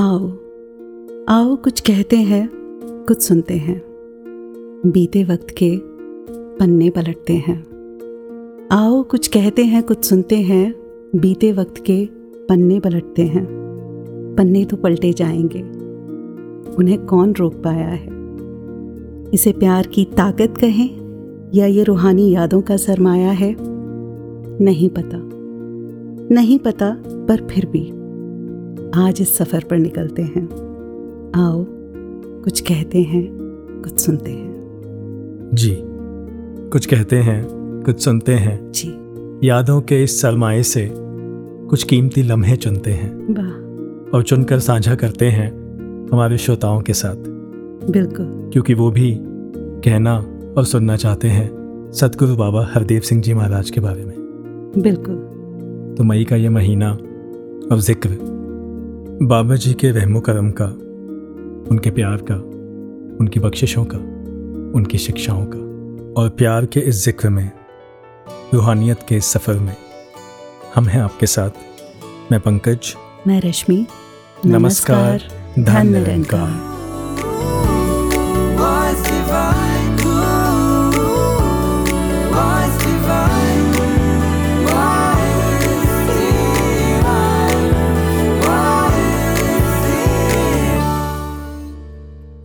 आओ आओ कुछ कहते हैं, कुछ सुनते हैं। बीते वक्त के पन्ने पलटते हैं। आओ कुछ कहते हैं, कुछ सुनते हैं, बीते वक्त के पन्ने पलटते हैं। पन्ने तो पलटे जाएँगे। उन्हें कौन रोक पाया है? इसे प्यार की ताकत कहें, या ये रूहानी यादों का सरमाया है? नहीं पता। नहीं पता, पर फिर भी। आज इस सफ़र पर निकलते हैं। आओ कुछ कहते हैं कुछ सुनते हैं। जी कुछ कहते हैं कुछ सुनते हैं। जी। यादों के इस सरमाए से कुछ कीमती लम्हे चुनते हैं। वाह। और चुनकर साझा करते हैं हमारे श्रोताओं के साथ। बिल्कुल। क्योंकि वो भी कहना और सुनना चाहते हैं सतगुरु बाबा हरदेव सिंह जी महाराज के बारे में। बिल्कुल। तो मई का ये महीना और ज़िक्र बाबा जी के रहमो करम का उनके प्यार का उनकी बख्शिशों का उनकी शिक्षाओं का और प्यार के इस ज़िक्र में रूहानियत के इस सफ़र में हम हैं आपके साथ। मैं पंकज। मैं रश्मि। नमस्कार, धन निरंकार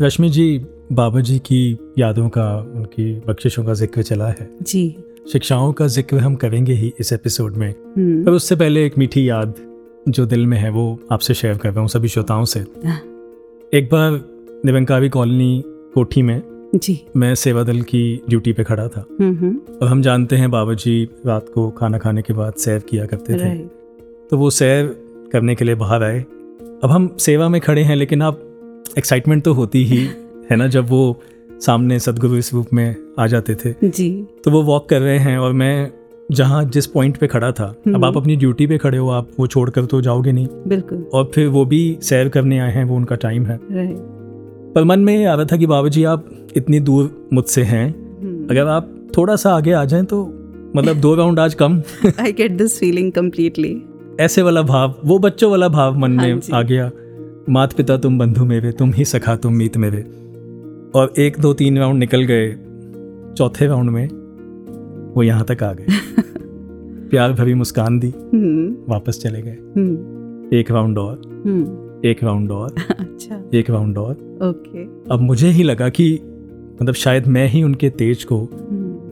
रश्मि जी बाबा जी की यादों का उनकी बख्शिशों का ज़िक्र चला है। जी। शिक्षाओं का ज़िक्र हम करेंगे ही इस एपिसोड में। हम्म, पर उससे पहले एक मीठी याद जो दिल में है वो आपसे शेयर कर रहा हूँ सभी श्रोताओं से। हाँ, एक बार निरंकारी कॉलोनी कोठी में जी। मैं सेवा दल की ड्यूटी पे खड़ा था। हम्म हम्म। और हम जानते हैं बाबा जी रात को खाना खाने के बाद सैर किया करते थे। तो वो सैर करने के लिए बाहर आए। अब हम सेवा में खड़े हैं लेकिन आप एक्साइटमेंट तो होती ही है ना जब वो सामने सदगुरु इस रूप में आ जाते थे। जी। तो वो वॉक कर रहे हैं और मैं जहाँ जिस पॉइंट पे खड़ा था अब आप अपनी ड्यूटी पे खड़े हो आप वो छोड़कर तो जाओगे नहीं। बिल्कुल। और फिर वो भी सैर करने आए हैं वो उनका टाइम है। पर मन में ये आ रहा था कि बाबा जी आप इतनी दूर मुझसे हैं। हम्म। अगर आप थोड़ा सा आगे आ जाएँ तो मतलब दो राउंड आज कम। I get this feeling completely ऐसे वाला भाव वो बच्चों वाला भाव मन हाँ में आ गया। मात पिता तुम बंधु मेरे तुम ही सखा तुम मीत मेरे और एक दो तीन राउंड निकल गए। चौथे राउंड में वो यहाँ तक आ गए। प्यार भरी मुस्कान दी। वापस चले गए। एक राउंड और। एक राउंड और। अच्छा। एक राउंड और। ओके। अब मुझे ही लगा कि मतलब शायद मैं ही उनके तेज को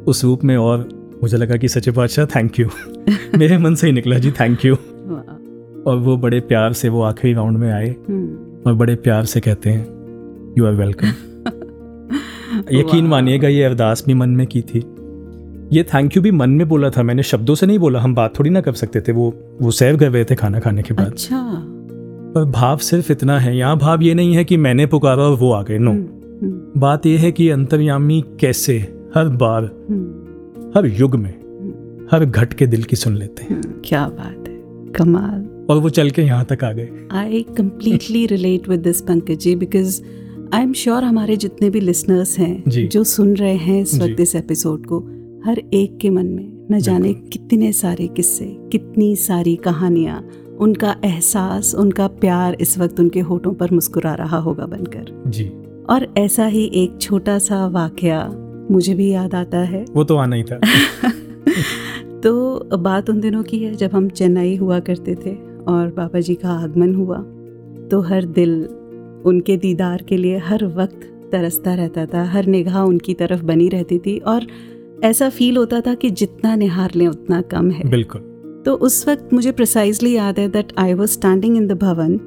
उस रूप में और मुझे लगा कि सच्चे बादशाह थैंक यू मेरे मन से ही निकला जी थैंक यू और वो बड़े प्यार से वो आखिरी राउंड में आए। और बड़े प्यार से कहते हैं यू आर वेलकम यकीन मानिएगा ये अरदास भी मन में की थी। ये थैंक यू भी मन में बोला था मैंने शब्दों से नहीं बोला हम बात थोड़ी ना कर सकते थे वो वो सेव कर रहे थे खाना खाने के बाद। अच्छा। पर भाव सिर्फ़ इतना है यहाँ भाव ये नहीं है कि मैंने पुकारा और वो आ गए नो हम्म, बात यह है कि अंतर्यामी कैसे हर बार हम्म, हर युग में हर घट के दिल की सुन लेते हैं। हम्म, क्या बात है कमाल। और वो चल के यहाँ तक आ गए। I completely relate with this Pankaj ji because I am sure हमारे जितने भी लिसनर्स हैं जो। सुन रहे हैं इस वक्त इस एपिसोड को हर एक के मन में न जाने कितने सारे किस्से कितनी सारी कहानियाँ उनका एहसास उनका प्यार इस वक्त उनके होठों पर मुस्कुरा रहा होगा बनकर। जी। और ऐसा ही एक छोटा सा वाकया मुझे भी याद आता है। वो तो आना ही था। तो बात उन दिनों की है जब हम चेन्नई हुआ करते थे। और बाबा जी का आगमन हुआ तो हर दिल उनके दीदार के लिए हर वक्त तरसता रहता था हर निगाह उनकी तरफ़ बनी रहती थी और ऐसा फील होता था कि जितना निहार लें उतना कम है। बिल्कुल। तो उस वक्त मुझे प्रिसाइजली याद है that I was standing in the भवन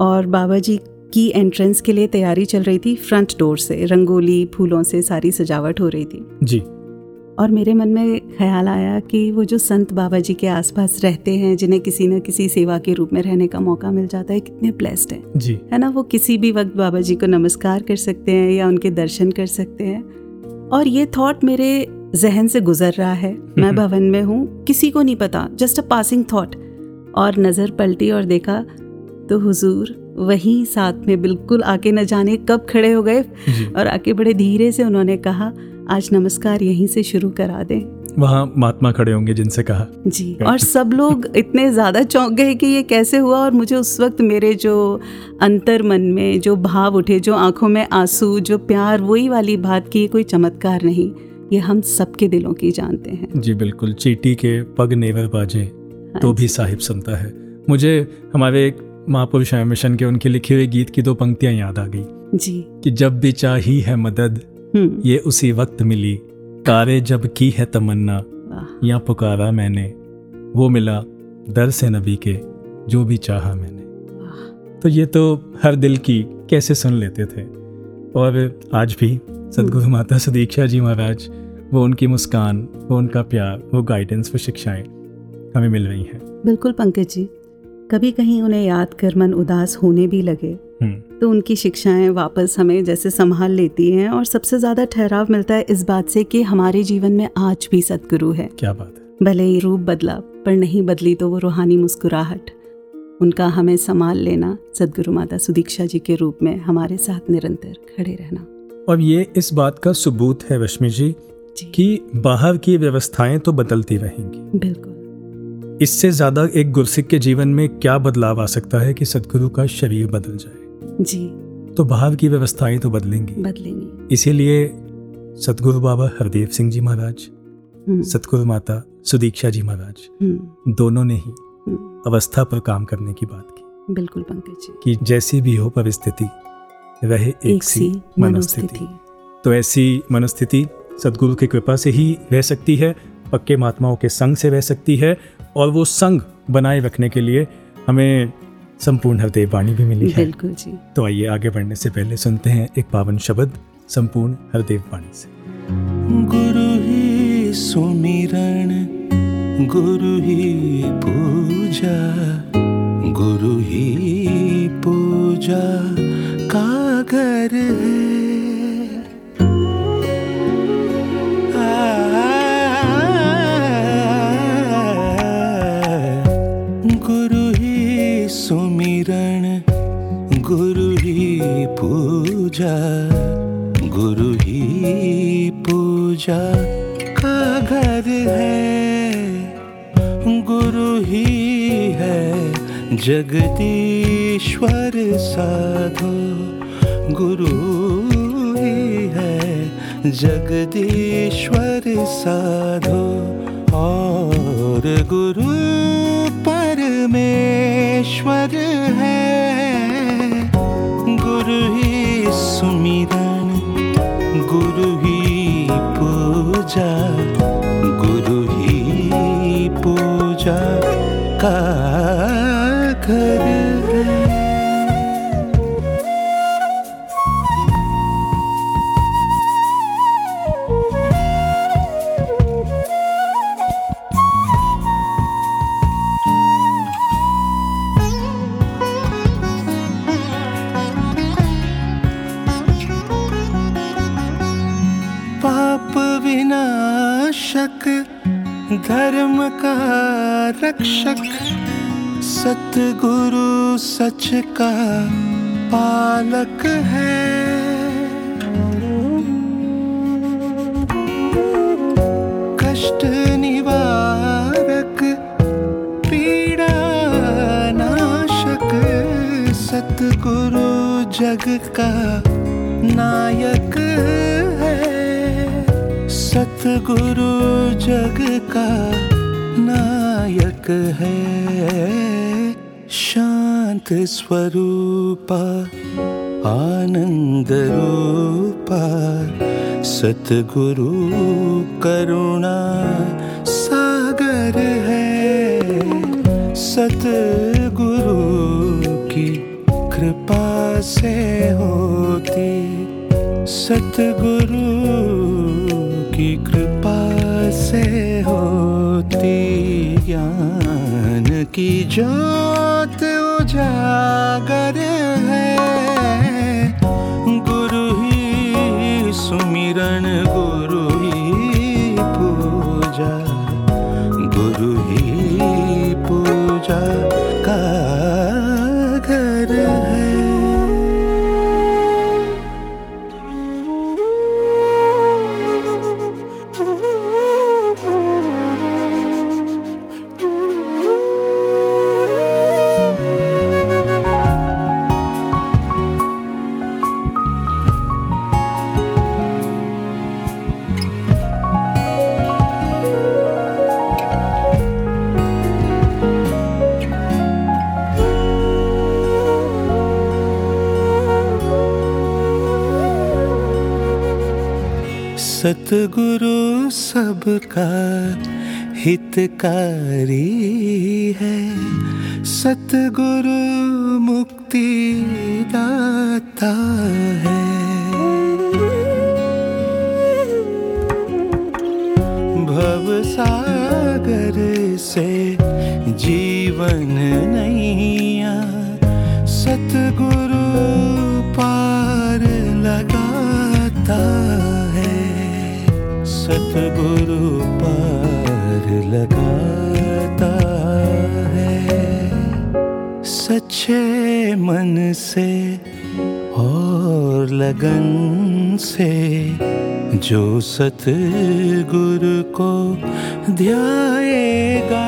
और बाबा जी की एंट्रेंस के लिए तैयारी चल रही थी फ्रंट डोर से रंगोली फूलों से सारी सजावट हो रही थी। जी। और मेरे मन में ख्याल आया कि वो जो संत बाबा जी के आसपास रहते हैं जिन्हें किसी न किसी सेवा के रूप में रहने का मौका मिल जाता है कितने ब्लेस्ड हैं। जी। है ना? वो किसी भी वक्त बाबा जी को नमस्कार कर सकते हैं या उनके दर्शन कर सकते हैं। और ये थॉट मेरे जहन से गुजर रहा है। मैं भवन में हूँ किसी को नहीं पता जस्ट अ पासिंग थॉट और नज़र पलटी और देखा तो हुजूर वहीं साथ में बिल्कुल आके न जाने कब खड़े हो गए। और आके बड़े धीरे से उन्होंने कहा आज नमस्कार यहीं से शुरू करा दें। वहाँ महात्मा खड़े होंगे जिनसे कहा। जी और सब लोग इतने ज़्यादा चौंक गए कि ये कैसे हुआ और मुझे उस वक्त मेरे जो अंतर मन में जो भाव उठे जो आँखों में आँसू जो प्यार वही वाली बात की कोई चमत्कार नहीं। ये हम सबके दिलों की जानते हैं। जी बिल्कुल। चीटी के पग नेवर बाजे हाँ तो भी साहिब सुनता है। मुझे हमारे एक महापुरुष हैं मिशन के उनके लिखे हुए गीत की दो पंक्तियाँ याद आ गई। जी। कि जब भी चाही है मदद ये उसी वक्त मिली। कारे जब की है तमन्ना या पुकारा मैंने वो मिला दर से नबी के जो भी चाहा मैंने। तो ये तो हर दिल की कैसे सुन लेते थे। और आज भी सदगुरु माता सदीक्षा जी महाराज वो उनकी मुस्कान वो उनका प्यार वो गाइडेंस वो शिक्षाएँ हमें मिल रही हैं। बिल्कुल पंकज जी। कभी कहीं उन्हें याद कर मन उदास होने भी लगे। हम्म, तो उनकी शिक्षाएँ वापस हमें जैसे संभाल लेती हैं और सबसे ज़्यादा ठहराव मिलता है इस बात से कि हमारे जीवन में आज भी सदगुरु है। क्या बात है। भले ही रूप बदला पर नहीं बदली तो वो रूहानी मुस्कुराहट। उनका हमें संभाल लेना सदगुरु माता सुदीक्षा जी के रूप में हमारे साथ निरंतर खड़े रहना। और ये इस बात का सबूत है रश्मि जी जी। कि बाहर की व्यवस्थाएँ तो बदलती रहेंगी। बिल्कुल। इससे ज़्यादा एक गुरसिक के जीवन में क्या बदलाव आ सकता है कि सदगुरु का शरीर बदल जाए? जी। तो बाहर की व्यवस्थाएँ तो बदलेंगी। बदलेंगी। इसीलिए सतगुरु बाबा हरदेव सिंह जी महाराज हम्म, सतगुरु माता सुदीक्षा जी महाराज हम्म, दोनों ने ही हम्म, अवस्था पर काम करने की बात की। बिल्कुल पंकज जी। कि जैसी भी हो परिस्थिति रहे एक, सी मनस्थिति। तो ऐसी मनस्थिति सदगुरु की कृपा से ही रह सकती है पक्के महात्माओं के संग से रह सकती है और वो संग बनाए रखने के लिए हमें संपूर्ण हरदेव वाणी भी मिली है। बिल्कुल जी। तो आइए आगे बढ़ने से पहले सुनते हैं एक पावन शब्द संपूर्ण हरदेव वाणी से। गुरु ही सुमिरण गुरु ही पूजा गुरु ही पूजा का घर है गुरु ही पूजा, गुरु ही पूजा। का घर है, गुरु ही है, जगदीश्वर साधो। गुरु ही है, जगदीश्वर साधो। और गुरु परमेश्वर है। पूजा गुरु ही पूजा का धर्म का रक्षक, सतगुरु सच का पालक है। कष्ट निवारक, पीड़ा नाशक, सतगुरु जग का नायक है सतगुरु जग का नायक है। शांत स्वरूपा, आनंद रूपा, सतगुरु करुणा सागर है। सतगुरु की कृपा से होती सतगुरु की कृपा से होती ज्ञान की ज्योत उजागर है। गुरु ही सुमिरन गुरु ही सबका हितकारी है। सतगुरु जो सत गुरु को ध्याएगा,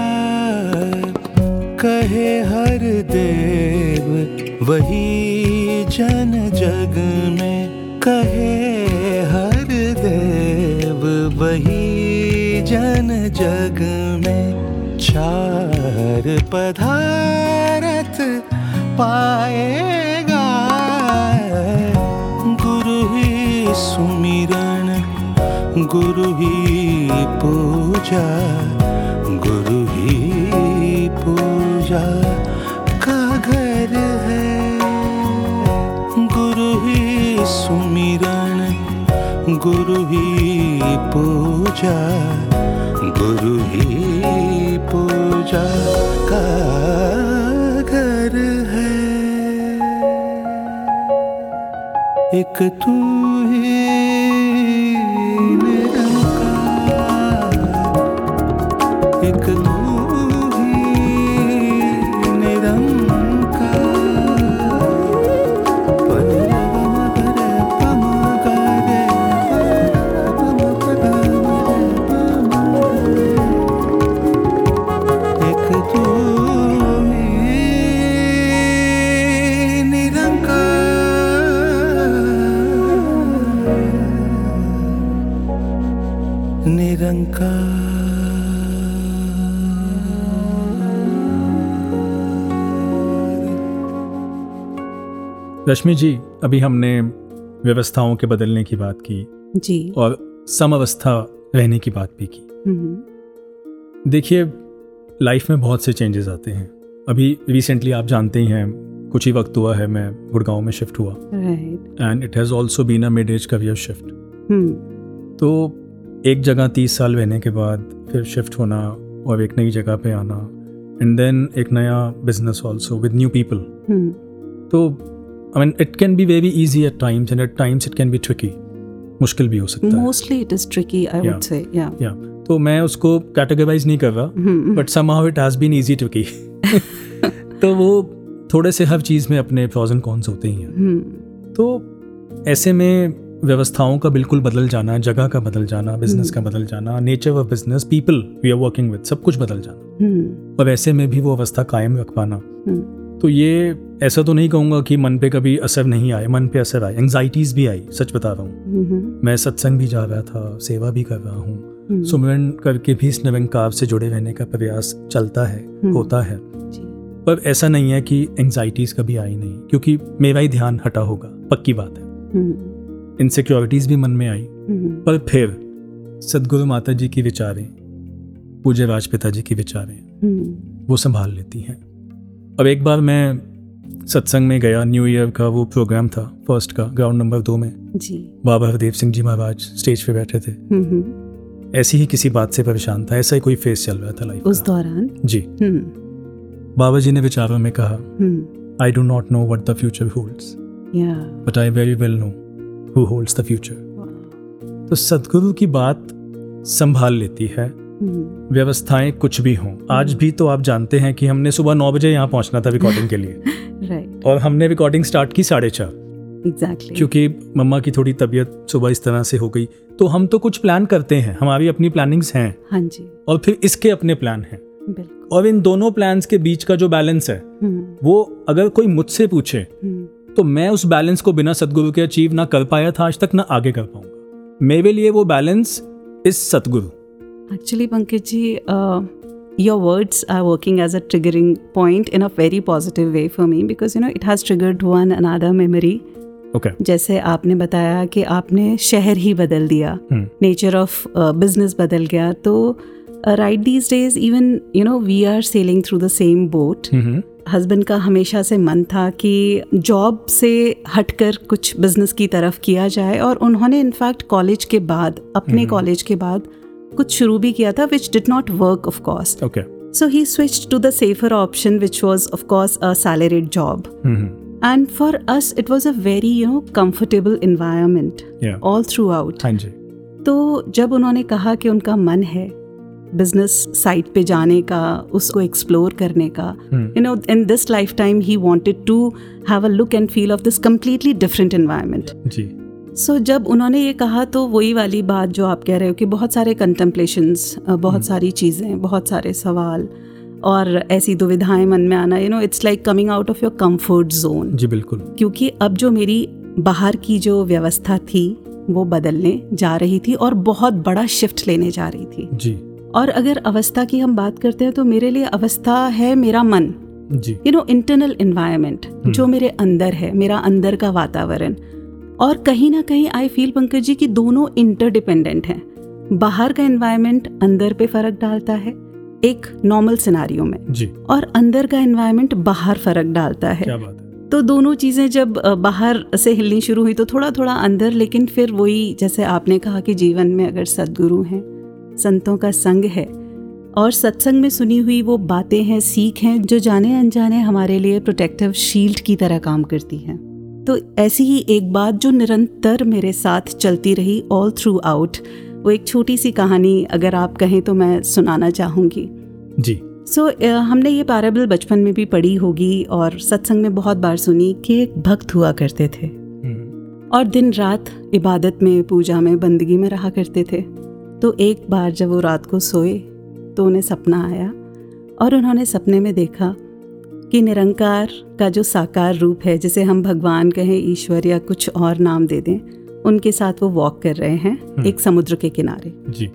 कहे हर देव, वही जन जग में कहे हर देव, वही जन जग में चार पधारत पाएगा गुरु ही पूजा, गुरु ही पूजा। का घर है, गुरु ही सुमिरन, गुरु ही पूजा, गुरु ही पूजा। का घर है, एक तू ही रश्मि जी अभी हमने व्यवस्थाओं के बदलने की बात की जी। और समअवस्था रहने की बात भी की। हम्म, देखिए लाइफ में बहुत से चेंजेस आते हैं। अभी रिसेंटली आप जानते ही हैं कुछ ही वक्त हुआ है मैं गुड़गांव में शिफ्ट हुआ। And it has also been a mid age career shift तो एक जगह तीस साल रहने के बाद फिर शिफ्ट होना और एक नई जगह पे आना एंड देन एक नया business also with new people तो I mean it can be very easy at times and at times it can be tricky मुश्किल भी हो सकता है। Mostly it is tricky I would say yeah yeah तो मैं उसको कैटेगराइज नहीं कर रहा हम्म, but somehow it has been easy tricky तो वो थोड़े से हर चीज़ में अपने प्रॉज एंड कॉन्स होते ही हैं। हम्म, तो ऐसे में व्यवस्थाओं का बिल्कुल बदल जाना जगह का बदल जाना बिज़नेस का बदल जाना nature of business people we are working with सब कुछ बदल जाना। हम्म, और ऐसे में भी वो अवस्था कायम रख पाना। हम्म, तो ये ऐसा तो नहीं कहूँगा कि मन पे कभी असर नहीं आए मन पे असर आए। एंग्जाइटीज़ भी आई सच बता रहा हूँ। हम्म, मैं सत्संग भी जा रहा था सेवा भी कर रहा हूँ। हम्म, सुमिरन करके भी इस निरंकार से जुड़े रहने का प्रयास चलता है होता है। पर ऐसा नहीं है कि एंग्जाइटीज़ कभी आई नहीं क्योंकि मेरा ही ध्यान हटा होगा पक्की बात है। हम्म, इनसिक्योरिटीज़ भी मन में आई। हम्म, पर फिर सदगुरु माता जी की विचारें पूज्य राजपिता जी की विचारें हम्म, वो संभाल लेती हैं। अब एक बार मैं सत्संग में गया न्यू ईयर का वो प्रोग्राम था फ़र्स्ट का ग्राउंड नंबर दो में। जी। बाबा हरदेव सिंह जी महाराज स्टेज पे बैठे थे। हम्म, हम्म, ऐसी ही किसी बात से परेशान था ऐसा ही कोई फेस चल रहा था लाइफ उस दौरान? जी। हम्म, बाबा जी ने विचारों में कहा I do not know what the future holds but I very well know who holds the future तो सदगुरु की बात संभाल लेती है व्यवस्थाएँ कुछ भी हों। आज भी तो आप जानते हैं कि हमने सुबह नौ बजे यहाँ पहुँचना था रिकॉर्डिंग के लिए। राइट और हमने रिकॉर्डिंग स्टार्ट की साढ़े चार। एग्जैक्टली क्योंकि मम्मा की थोड़ी तबीयत सुबह इस तरह से हो गई। तो हम तो कुछ प्लान करते हैं। हमारी अपनी प्लानिंग्स हैं। हाँ जी। और फिर इसके अपने प्लान हैं। बिल्कुल। और इन दोनों प्लान्स के बीच का जो बैलेंस है हम्म, वो अगर कोई मुझसे पूछे हम्म, तो मैं उस बैलेंस को बिना सदगुरु के अचीव ना कर पाया था आज तक ना आगे कर पाऊँगा। मेरे लिए वो बैलेंस इस सतगुरु Actually, Pankaj ji, uh, your words are working as a triggering point in a very positive way for me because you know it has triggered one another memory. Okay जैसे आपने बताया कि आपने शहर ही बदल दिया नेचर ऑफ़ बिज़नेस बदल गया तो right these days even you know we are sailing through the same boat husband का हमेशा से मन था कि जॉब से हटकर कुछ बिज़नेस की तरफ़ किया जाए और उन्होंने इनफैक्ट कॉलेज के बाद अपने कॉलेज mm-hmm. के बाद कुछ शुरू भी किया था which did not work of course okay so he switch to the safer option which was of course a salaried job hmm and for us it was a very you know comfortable environment या all throughout. हाँ जी. तो जब उन्होंने कहा कि उनका मन है बिज़नेस साइट पे जाने का उसको एक्सप्लोर करने का you know in this life time he wanted to have a look and feel of this completely different environment so जब उन्होंने ये कहा तो वही वाली बात जो आप कह रहे हो कि बहुत सारे कंtemplations बहुत सारी चीज़ें बहुत सारे सवाल और ऐसी दुविधाएँ मन में आना you know it's like coming out of your comfort zone जी बिल्कुल। क्योंकि अब जो मेरी बाहर की जो व्यवस्था थी वो बदलने जा रही थी और बहुत बड़ा शिफ्ट लेने जा रही थी। जी। और अगर अवस्था की हम बात करते हैं तो मेरे लिए अवस्था है मेरा मन। जी। यू नो इंटरनल इन्वायरमेंट जो मेरे अंदर है मेरा अंदर का वातावरण और कहीं ना कहीं आई फील पंकज जी कि दोनों इंटरडिपेंडेंट हैं। बाहर का इन्वायरमेंट अंदर पे फ़र्क डालता है एक नॉर्मल सिनारियो में जी। और अंदर का इन्वायरमेंट बाहर फ़र्क डालता है। क्या बात है। तो दोनों चीज़ें जब बाहर से हिलनी शुरू हुई तो थोड़ा थोड़ा अंदर लेकिन फिर वही जैसे आपने कहा कि जीवन में अगर सदगुरु हैं संतों का संग है और सत्संग में सुनी हुई वो बातें हैं सीख हैं जो जाने अनजाने हमारे लिए प्रोटेक्टिव शील्ड की तरह काम करती हैं। तो ऐसी ही एक बात जो निरंतर मेरे साथ चलती रही ऑल थ्रू आउट वो एक छोटी सी कहानी अगर आप कहें तो मैं सुनाना चाहूँगी। जी। सो so, uh, हमने ये पैराबल बचपन में भी पढ़ी होगी और सत्संग में बहुत बार सुनी कि एक भक्त हुआ करते थे। हम्म। और दिन रात इबादत में पूजा में बंदगी में रहा करते थे। तो एक बार जब वो रात को सोए तो उन्हें सपना आया और उन्होंने सपने में देखा कि निरंकार का जो साकार रूप है जिसे हम भगवान कहें ईश्वर या कुछ और नाम दे दें उनके साथ वो वॉक कर रहे हैं एक समुद्र के किनारे। जी।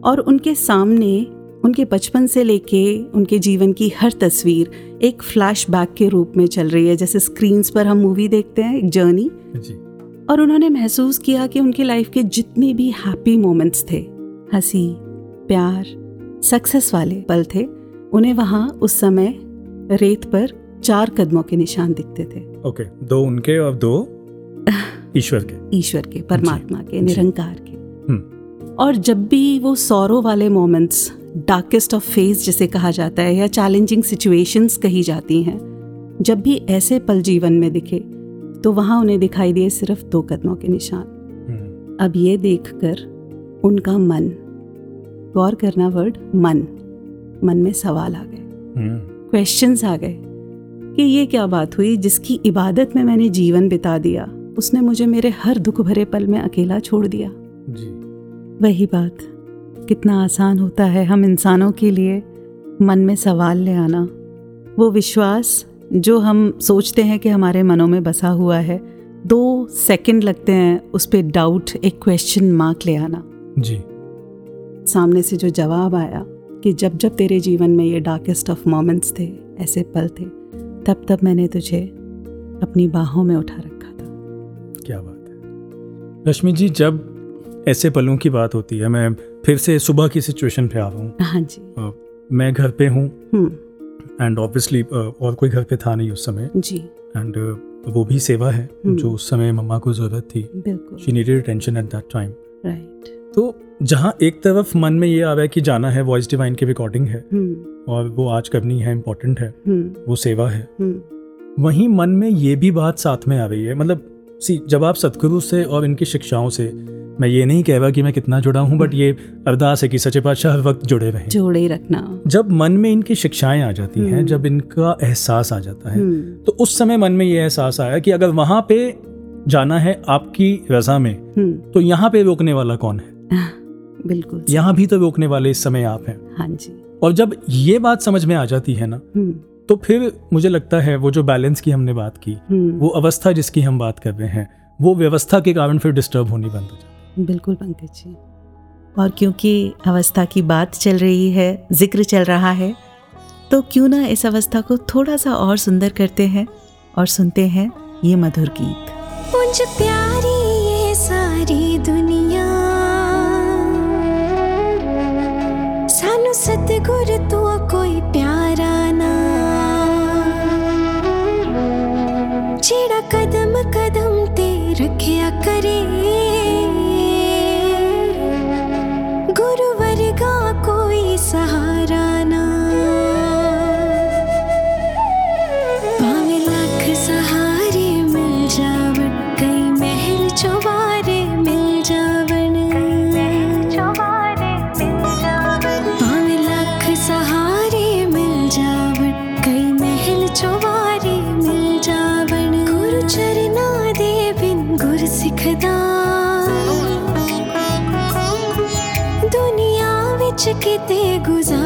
और उनके सामने उनके बचपन से लेके उनके जीवन की हर तस्वीर एक फ्लैशबैक के रूप में चल रही है जैसे स्क्रीन्स पर हम मूवी देखते हैं एक जर्नी जी। और उन्होंने महसूस किया कि उनकी लाइफ के जितने भी हैप्पी मोमेंट्स थे हँसी प्यार सक्सेस वाले पल थे उन्हें वहाँ उस समय रेत पर चार कदमों के निशान दिखते थे। ओके दो उनके और दो ईश्वर के। ईश्वर के परमात्मा के निरंकार के। हम्म। और जब भी वो सौरों वाले मोमेंट्स डार्केस्ट ऑफ़ फ़ेज़ जिसे कहा जाता है या चैलेंजिंग सिचुएशंस कही जाती हैं जब भी ऐसे पल जीवन में दिखे तो वहाँ उन्हें दिखाई दिए सिर्फ़ दो कदमों के निशान। हम्म। अब ये देखकर उनका मन गौर करना वर्ड मन मन में सवाल आ गए। हम्म। क्वेश्चंस आ गए कि ये क्या बात हुई? जिसकी इबादत में मैंने जीवन बिता दिया उसने मुझे मेरे हर दुख भरे पल में अकेला छोड़ दिया। जी। वही बात कितना आसान होता है हम इंसानों के लिए मन में सवाल ले आना। वो विश्वास जो हम सोचते हैं कि हमारे मनों में बसा हुआ है दो सेकंड लगते हैं उस पर डाउट एक क्वेश्चन मार्क ले आना। जी। सामने से जो जवाब आया कि जब जब तेरे जीवन में ये डार्केस्ट ऑफ़ मोमेंट्स थे ऐसे पल थे तब तब मैंने तुझे अपनी बाहों में उठा रखा था। क्या बात है। रश्मि जी जब ऐसे पलों की बात होती है मैं फिर से सुबह की सिचुएशन पे आ रहा हूँ। हाँ जी। अ, मैं घर पे हूँ। हम्म। एंड ऑब्वियसली और कोई घर पे था नहीं उस समय। जी। एंड वो भी सेवा है हम्म। जो उस समय मम्मा को ज़रूरत थी। बिल्कुल। She needed attention at that time right तो जहाँ एक तरफ़ मन में ये आ रहा है कि जाना है वॉइस डिवाइन की रिकॉर्डिंग है हम्म। और वो आज करनी है इम्पोर्टेंट है हम्म। वो सेवा है हम्म। वहीं मन में ये भी बात साथ में आ रही है। मतलब सी जब आप सतगुरु से और इनकी शिक्षाओं से मैं ये नहीं कह रहा कि मैं कितना जुड़ा हूँ बट ये अरदास है कि सचे पातशाह हर वक्त जुड़े रहें। जोड़े रखना। जब मन में इनकी शिक्षाएँ आ जाती हैं। जब इनका एहसास आ जाता है तो उस समय मन में ये एहसास आया कि अगर वहाँ पे जाना है आपकी रजा में तो यहाँ पे रोकने वाला कौन है? बिल्कुल यहाँ भी तो रोकने वाले इस समय आप हैं। हाँ जी। और जब ये बात समझ में आ जाती है ना हम्म। तो फिर मुझे लगता है वो जो बैलेंस की हमने बात की हम्म। वो अवस्था जिसकी हम बात कर रहे हैं वो व्यवस्था के कारण फिर डिस्टर्ब होनी बंद हो जाती बिल्कुल पंकज जी। और क्योंकि अवस्था की बात चल रही है ज़िक्र चल रहा है तो क्यों ना इस अवस्था को थोड़ा सा और सुंदर करते हैं और सुनते हैं ये मधुर गीत। प्यारी कोई प्यारा ना। जेड़ा कदम कदम ते करे आशिकी ते गुजार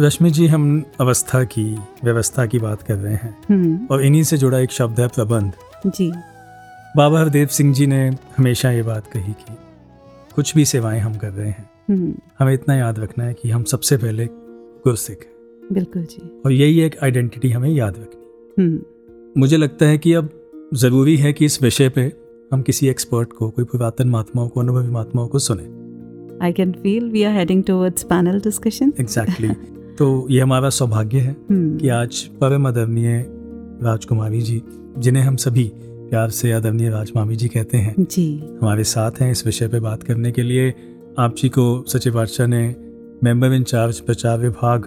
रश्मि जी हम अवस्था की व्यवस्था की बात कर रहे हैं। हम्म। और इन्हीं से जुड़ा एक शब्द है प्रबंध। जी। बाबा हरदेव सिंह जी ने हमेशा ये बात कही कि कुछ भी सेवाएँ हम कर रहे हैं हम्म। हमें इतना याद रखना है कि हम सबसे पहले गुरसिख हैं। बिल्कुल जी। और यही एक आइडेंटिटी हमें याद रखनी हम्म। मुझे लगता है कि अब ज़रूरी है कि इस विषय पे हम किसी एक्सपर्ट को कोई पुरातन महात्माओं को अनुभवी महात्माओं को सुने। I can feel we are heading towards panel discussion exactly तो ये हमारा सौभाग्य है हम्म। कि आज परम आदरणीय राजकुमारी जी जिन्हें हम सभी प्यार से आदरणीय राजमामी जी कहते हैं जी। हमारे साथ हैं इस विषय पे बात करने के लिए। आप जी को सचिव बादशाह ने मेंबर इंचार्ज प्रचार विभाग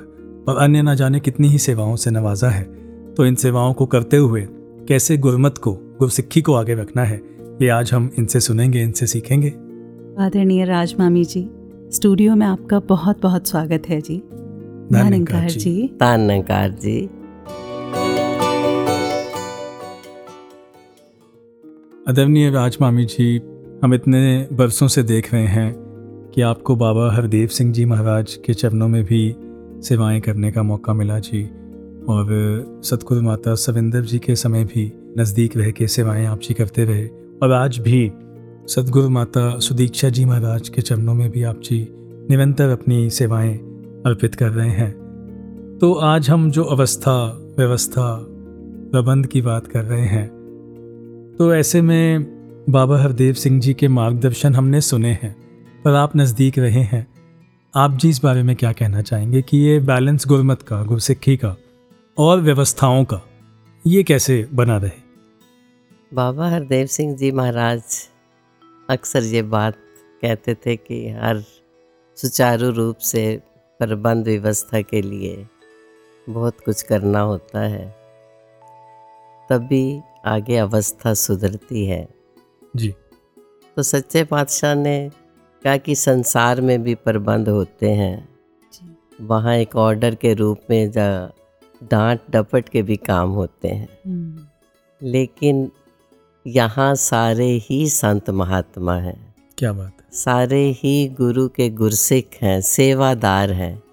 और अन्य ना जाने कितनी ही सेवाओं से नवाजा है। तो इन सेवाओं को करते हुए कैसे गुरमत को गुरसिक्खी को आगे रखना है ये आज हम इनसे सुनेंगे इनसे सीखेंगे। आदरणीय राजमामी जी स्टूडियो में आपका बहुत बहुत स्वागत है जी। जी। जी। धन्यकार जी। आदरणीय राजमामी जी हम इतने बरसों से देख रहे हैं कि आपको बाबा हरदेव सिंह जी महाराज के चरणों में भी सेवाएँ करने का मौका मिला जी। और सतगुरु माता सविंदर जी के समय भी नज़दीक रह के सेवाएँ आप जी करते रहे। और आज भी सतगुरु माता सुदीक्षा जी महाराज के चरणों में भी आप जी निरंतर अपनी सेवाएँ अर्पित कर रहे हैं। तो आज हम जो अवस्था, व्यवस्था, प्रबंध की बात कर रहे हैं तो ऐसे में बाबा हरदेव सिंह जी के मार्गदर्शन हमने सुने हैं, पर आप नज़दीक रहे हैं। आप जी इस बारे में क्या कहना चाहेंगे कि ये बैलेंस गुरमत का, गुरसिक्खी का और व्यवस्थाओं का, ये कैसे बना रहे? बाबा हरदेव सिंह जी महाराज अक्सर ये बात कहते थे कि हर सुचारू रूप से प्रबंध व्यवस्था के लिए बहुत कुछ करना होता है। तभी आगे अवस्था सुधरती है। जी। तो सच्चे पातशाह ने कहा कि संसार में भी प्रबंध होते हैं। वहाँ एक ऑर्डर के रूप में जा डांट डपट के भी काम होते हैं। हम्म, लेकिन यहाँ सारे ही संत महात्मा हैं। क्या बात सारे ही गुरु के गुरसिख हैं, सेवादार हैं।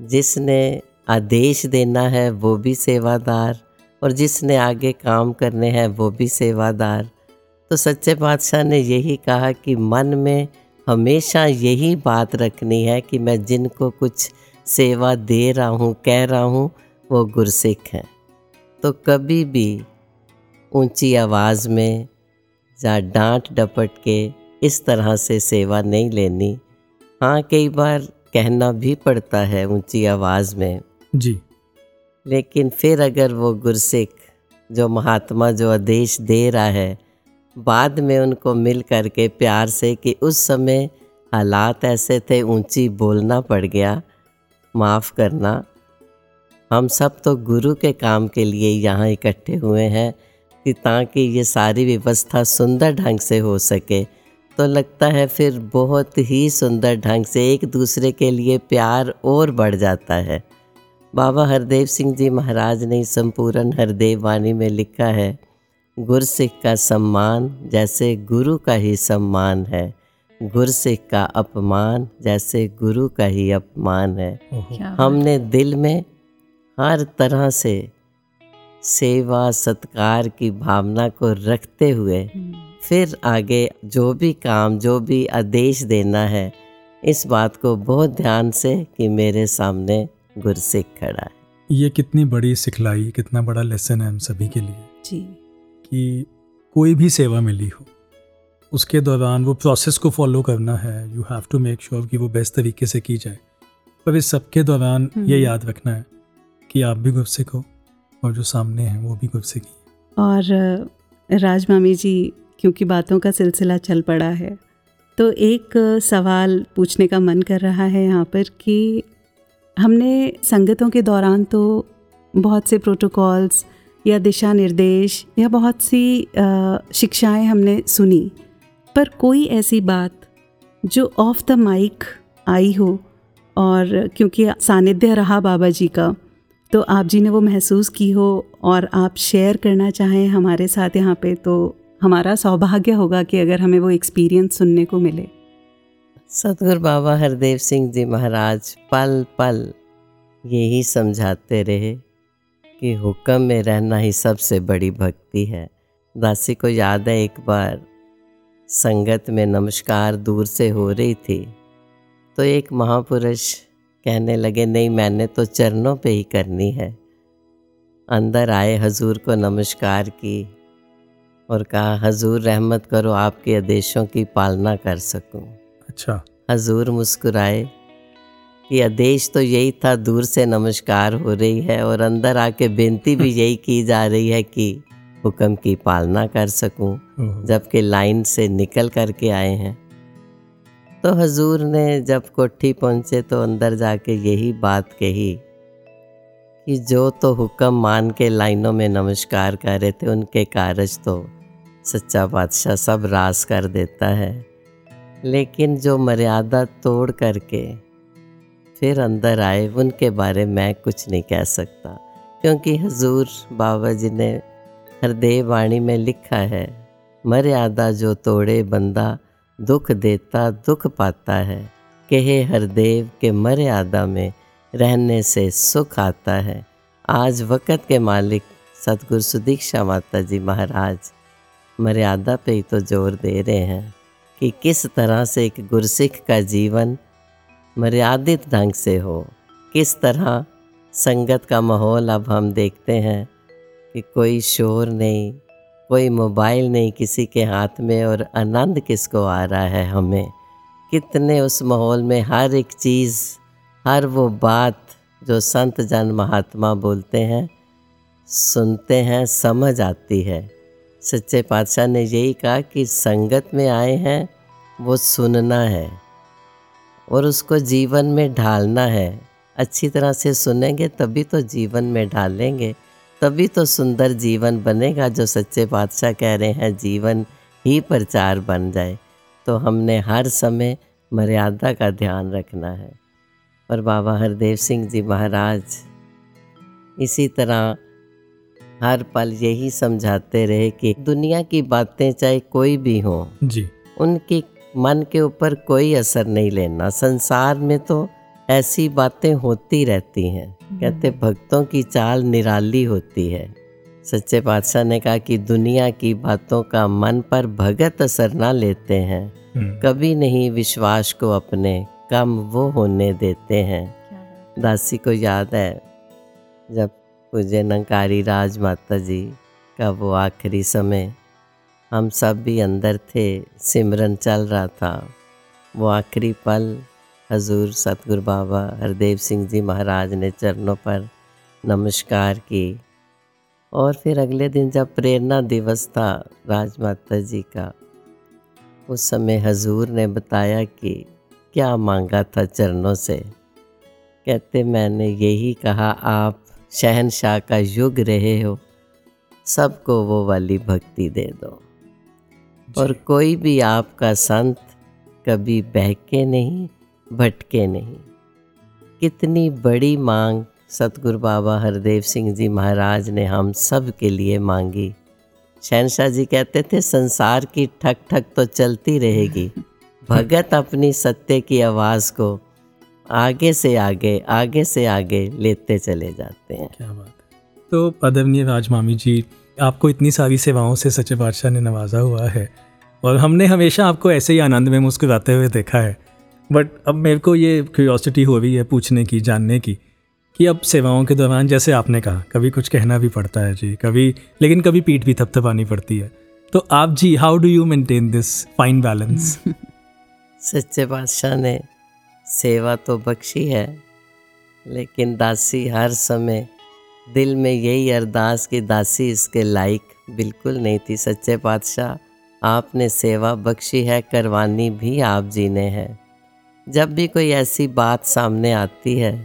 जिसने आदेश देना है, वो भी सेवादार। और जिसने आगे काम करने हैं, वो भी सेवादार। तो सच्चे बादशाह ने यही कहा कि मन में हमेशा यही बात रखनी है कि मैं जिनको कुछ सेवा दे रहा हूँ, कह रहा हूँ, वो गुरसिख हैं। तो कभी भी ऊँची आवाज़ में या डांट डपट के इस तरह से सेवा नहीं लेनी। हाँ कई बार कहना भी पड़ता है ऊँची आवाज़ में। जी। लेकिन फिर अगर वो गुरसिख जो महात्मा जो आदेश दे रहा है बाद में उनको मिल करके प्यार से कि उस समय हालात ऐसे थे ऊँची बोलना पड़ गया माफ़ करना। हम सब तो गुरु के काम के लिए यहाँ इकट्ठे हुए हैं कि ताकि ये सारी व्यवस्था सुंदर ढंग से हो सके। तो लगता है फिर बहुत ही सुंदर ढंग से एक दूसरे के लिए प्यार और बढ़ जाता है। बाबा हरदेव सिंह जी महाराज ने संपूर्ण हरदेव वाणी में लिखा है गुरसिख का सम्मान जैसे गुरु का ही सम्मान है गुरसिख का अपमान जैसे गुरु का ही अपमान है। हमने दिल में हर तरह से सेवा सत्कार की भावना को रखते हुए फिर आगे जो भी काम जो भी आदेश देना है इस बात को बहुत ध्यान से कि मेरे सामने गुरसिख खड़ा है। ये कितनी बड़ी सिखलाई कितना बड़ा लेसन है हम सभी के लिए। जी। कि कोई भी सेवा मिली हो उसके दौरान वो प्रोसेस को फॉलो करना है। You have to make sure कि वो बेस्ट तरीके से की जाए। पर इस सब के दौरान ये हम्म। याद रखना है कि आप भी गुरसिख हो और जो सामने हैं वो भी गुरसिख ही हैं। और राज मामी जी क्योंकि बातों का सिलसिला चल पड़ा है। तो एक सवाल पूछने का मन कर रहा है यहाँ पर कि हमने संगतों के दौरान तो बहुत से प्रोटोकॉल्स या दिशा निर्देश या बहुत सी शिक्षाएँ हमने सुनी, पर कोई ऐसी बात जो ऑफ़ द माइक आई हो और क्योंकि सानिध्य रहा बाबा जी का तो आप जी ने वो महसूस की हो और आप शेयर करना चाहें हमारे साथ यहाँ पे तो हमारा सौभाग्य होगा कि अगर हमें वो एक्सपीरियंस सुनने को मिले। सतगुरु बाबा हरदेव सिंह जी महाराज, पल पल यही समझाते रहे कि हुक्म में रहना ही सबसे बड़ी भक्ति है। दासी को याद है, एक बार संगत में नमस्कार दूर से हो रही थी तो एक महापुरुष कहने लगे, नहीं, मैंने तो चरणों पे ही करनी है। अंदर आए, हजूर को नमस्कार की और कहा हजूर रहमत करो आपके आदेशों की पालना कर सकूँ। अच्छा। हजूर मुस्कुराए कि आदेश तो यही था दूर से नमस्कार हो रही है और अंदर आके बेनती भी यही की जा रही है कि हुक्म की पालना कर सकूँ जबकि लाइन से निकल करके आए हैं। तो हजूर ने जब कोठी पहुँचे तो अंदर जाके यही बात कही कि जो तो हुक्म मान के लाइनों में नमस्कार कर रहे थे उनके कारज तो सच्चा बादशाह सब रास कर देता है। लेकिन जो मर्यादा तोड़ करके फिर अंदर आए, उनके बारे में कुछ नहीं कह सकता। क्योंकि हजूर बाबा जी ने हरदेव वाणी में लिखा है, मर्यादा जो तोड़े बंदा दुख देता, दुख पाता है। कहे हरदेव के मर्यादा में रहने से सुख आता है। आज वक़्त के मालिक सतगुरु सुदीक्षा माता जी महाराज मर्यादा पे ही तो ज़ोर दे रहे हैं कि किस तरह से एक गुरसिख का जीवन मर्यादित ढंग से हो। किस तरह संगत का माहौल अब हम देखते हैं कि कोई शोर नहीं, कोई मोबाइल नहीं किसी के हाथ में और आनंद किसको आ रहा है हमें। कितने उस माहौल में हर एक चीज़, हर वो बात जो संत जन महात्मा बोलते हैं, सुनते हैं, समझ आती है। सच्चे पातशाह ने यही कहा कि संगत में आए हैं, वो सुनना है और उसको जीवन में ढालना है। अच्छी तरह से सुनेंगे, तभी तो जीवन में ढालेंगे, तभी तो सुंदर जीवन बनेगा, जो सच्चे बादशाह कह रहे हैं, जीवन ही प्रचार बन जाए। तो हमने हर समय मर्यादा का ध्यान रखना है। और बाबा हरदेव सिंह जी महाराज, इसी तरह हर पल यही समझाते रहे कि दुनिया की बातें चाहे कोई भी हो जी। उनकी मन के ऊपर कोई असर नहीं लेना। संसार में तो ऐसी बातें होती रहती हैं। कहते भक्तों की चाल निराली होती है। सच्चे पातशाह ने कहा कि दुनिया की बातों का मन पर भगत असर ना लेते हैं। हम्म, कभी नहीं विश्वास को अपने कम वो होने देते हैं। दासी को याद है जब पूज्य नंकारी राज माता जी का वो आखिरी समय, हम सब भी अंदर थे, सिमरन चल रहा था। वो आखिरी पल, हजूर सतगुरु बाबा हरदेव सिंह जी महाराज ने चरणों पर नमस्कार की। और फिर अगले दिन जब प्रेरणा दिवस था राजमाता जी का, उस समय हजूर ने बताया कि क्या मांगा था चरणों से। कहते, मैंने यही कहा, आप शहनशाह का युग रहे हो सबको वो वाली भक्ति दे दो। और कोई भी आपका संत कभी बहके नहीं भटके नहीं। कितनी बड़ी मांग सतगुरु बाबा हरदेव सिंह जी महाराज ने हम सब के लिए मांगी। शहनशाह जी कहते थे संसार की ठक ठक तो चलती रहेगी। भगत अपनी सत्य की आवाज़ को आगे से आगे आगे से आगे लेते चले जाते हैं। क्या बात है। तो आदरणीय राजमामी जी आपको इतनी सारी सेवाओं से सच्चे बादशाह ने नवाजा हुआ है और हमने हमेशा आपको ऐसे ही आनंद में मुस्कुराते हुए देखा है। बट अब मेरे को ये क्यूरियोसिटी हो रही है पूछने की जानने की कि अब सेवाओं के दौरान जैसे आपने कहा कभी कुछ कहना भी पड़ता है जी कभी लेकिन कभी पीठ भी थपथपानी पड़ती है। तो आप जी how do you maintain this fine balance सच्चे बादशाह ने सेवा तो बख्शी है, लेकिन दासी हर समय दिल में यही अरदास कि दासी इसके लायक बिल्कुल नहीं थी। सच्चे पातशाह, आपने सेवा बख्शी है, करवानी भी आप जी ने है। जब भी कोई ऐसी बात सामने आती है,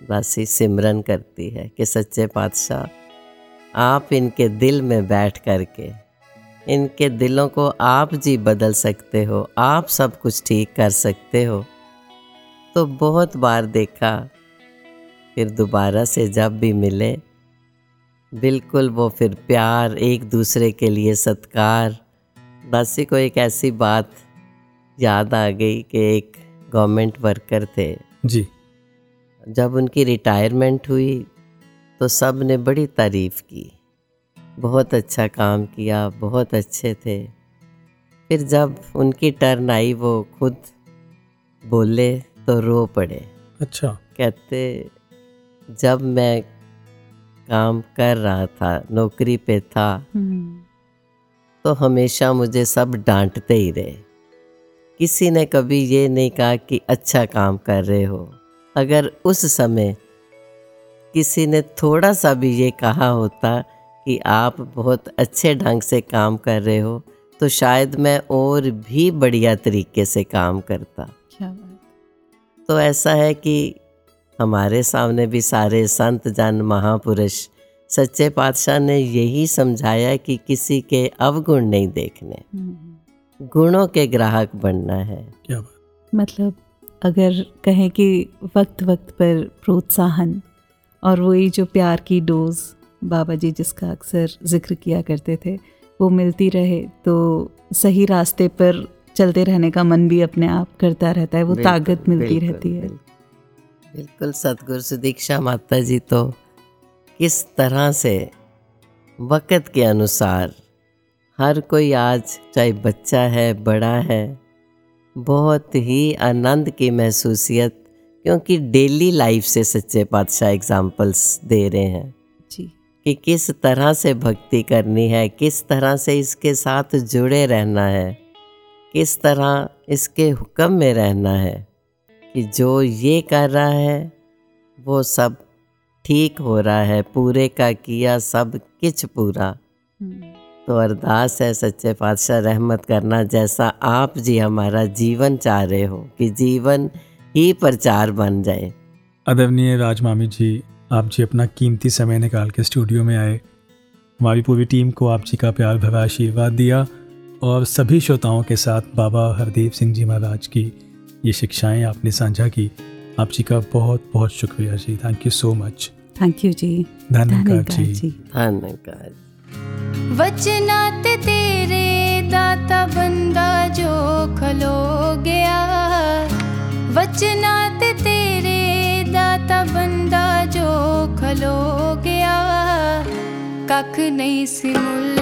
दासी सिमरन करती है कि सच्चे पातशाह, आप इनके दिल में बैठ करके, इनके दिलों को आप जी बदल सकते हो, आप सब कुछ ठीक कर सकते हो। तो बहुत बार देखा। फिर दोबारा से जब भी मिले बिल्कुल वो फिर प्यार एक दूसरे के लिए सत्कार। दासी को एक ऐसी बात याद आ गई कि एक गवर्नमेंट वर्कर थे। जी। जब उनकी रिटायरमेंट हुई तो सबने बड़ी तारीफ़ की। बहुत अच्छा काम किया बहुत अच्छे थे। फिर जब उनकी टर्न आई वो खुद बोले तो रो पड़े। अच्छा। कहते जब मैं काम कर रहा था नौकरी पे था तो हमेशा मुझे सब डांटते ही रहे। किसी ने कभी ये नहीं कहा कि अच्छा काम कर रहे हो। अगर उस समय किसी ने थोड़ा सा भी ये कहा होता कि आप बहुत अच्छे ढंग से काम कर रहे हो तो शायद मैं और भी बढ़िया तरीके से काम करता। क्या तो ऐसा है कि हमारे सामने भी सारे संत जन महापुरुष सच्चे पातशाह ने यही समझाया कि किसी के अवगुण नहीं देखने। हम्म। गुणों के ग्राहक बनना है। क्या मतलब अगर कहें कि वक्त वक्त पर प्रोत्साहन और वही जो प्यार की डोज बाबा जी जिसका अक्सर ज़िक्र किया करते थे वो मिलती रहे तो सही रास्ते पर चलते रहने का मन भी अपने आप करता रहता है वो ताकत मिलती रहती है। बिल्कुल। सतगुरु सुदीक्षा माता जी तो किस तरह से वक़्त के अनुसार हर कोई आज चाहे बच्चा है बड़ा है बहुत ही आनंद की महसूसियत क्योंकि डेली लाइफ से सच्चे पातशाह एग्जाम्पल्स दे रहे हैं। जी। कि किस तरह से भक्ति करनी है किस तरह से इसके साथ जुड़े रहना है किस तरह इसके हुक्म में रहना है कि जो ये कर रहा है वो सब ठीक हो रहा है पूरे का किया सब किच पूरा। हम्म। तो अरदास है सच्चे पातशाह रहमत करना जैसा आप जी हमारा जीवन चाह रहे हो कि जीवन ही प्रचार बन जाए। आदरणीय राजमामी जी आप जी अपना कीमती समय निकाल के स्टूडियो में आए। हमारी पूरी टीम को आप जी का प्यार भरा आशीर्वाद दिया। और सभी श्रोताओं के साथ बाबा हरदेव सिंह जी महाराज की ये शिक्षाएँ आपने साझा की। आप जी का बहुत बहुत शुक्रिया जी। Thank you so much thank you जी। धन्यवाद जी। धन्यवाद वचनात तेरे दाता बंदा जो खलो गया। वचनात तेरे दाता बंदा जो खलो गया। कख नहीं सी मुल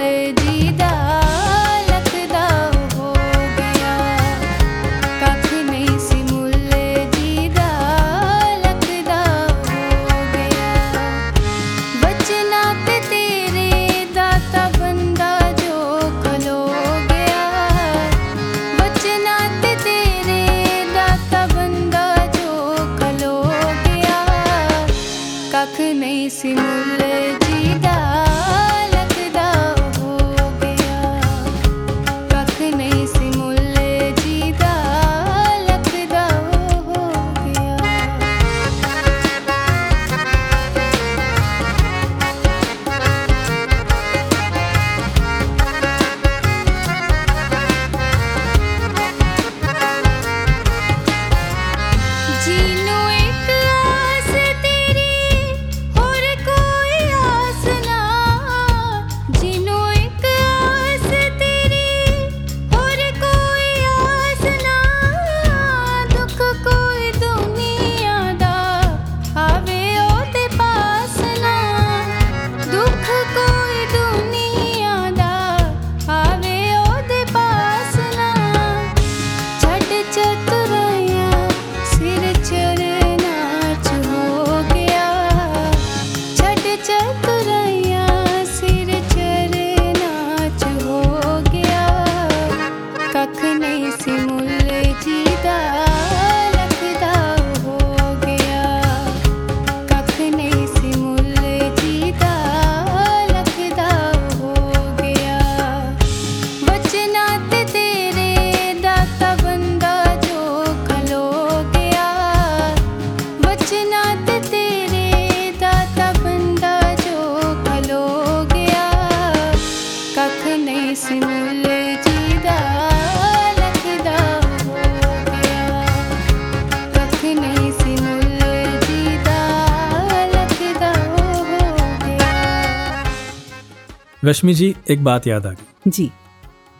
रश्मि जी एक बात याद आ गई। जी।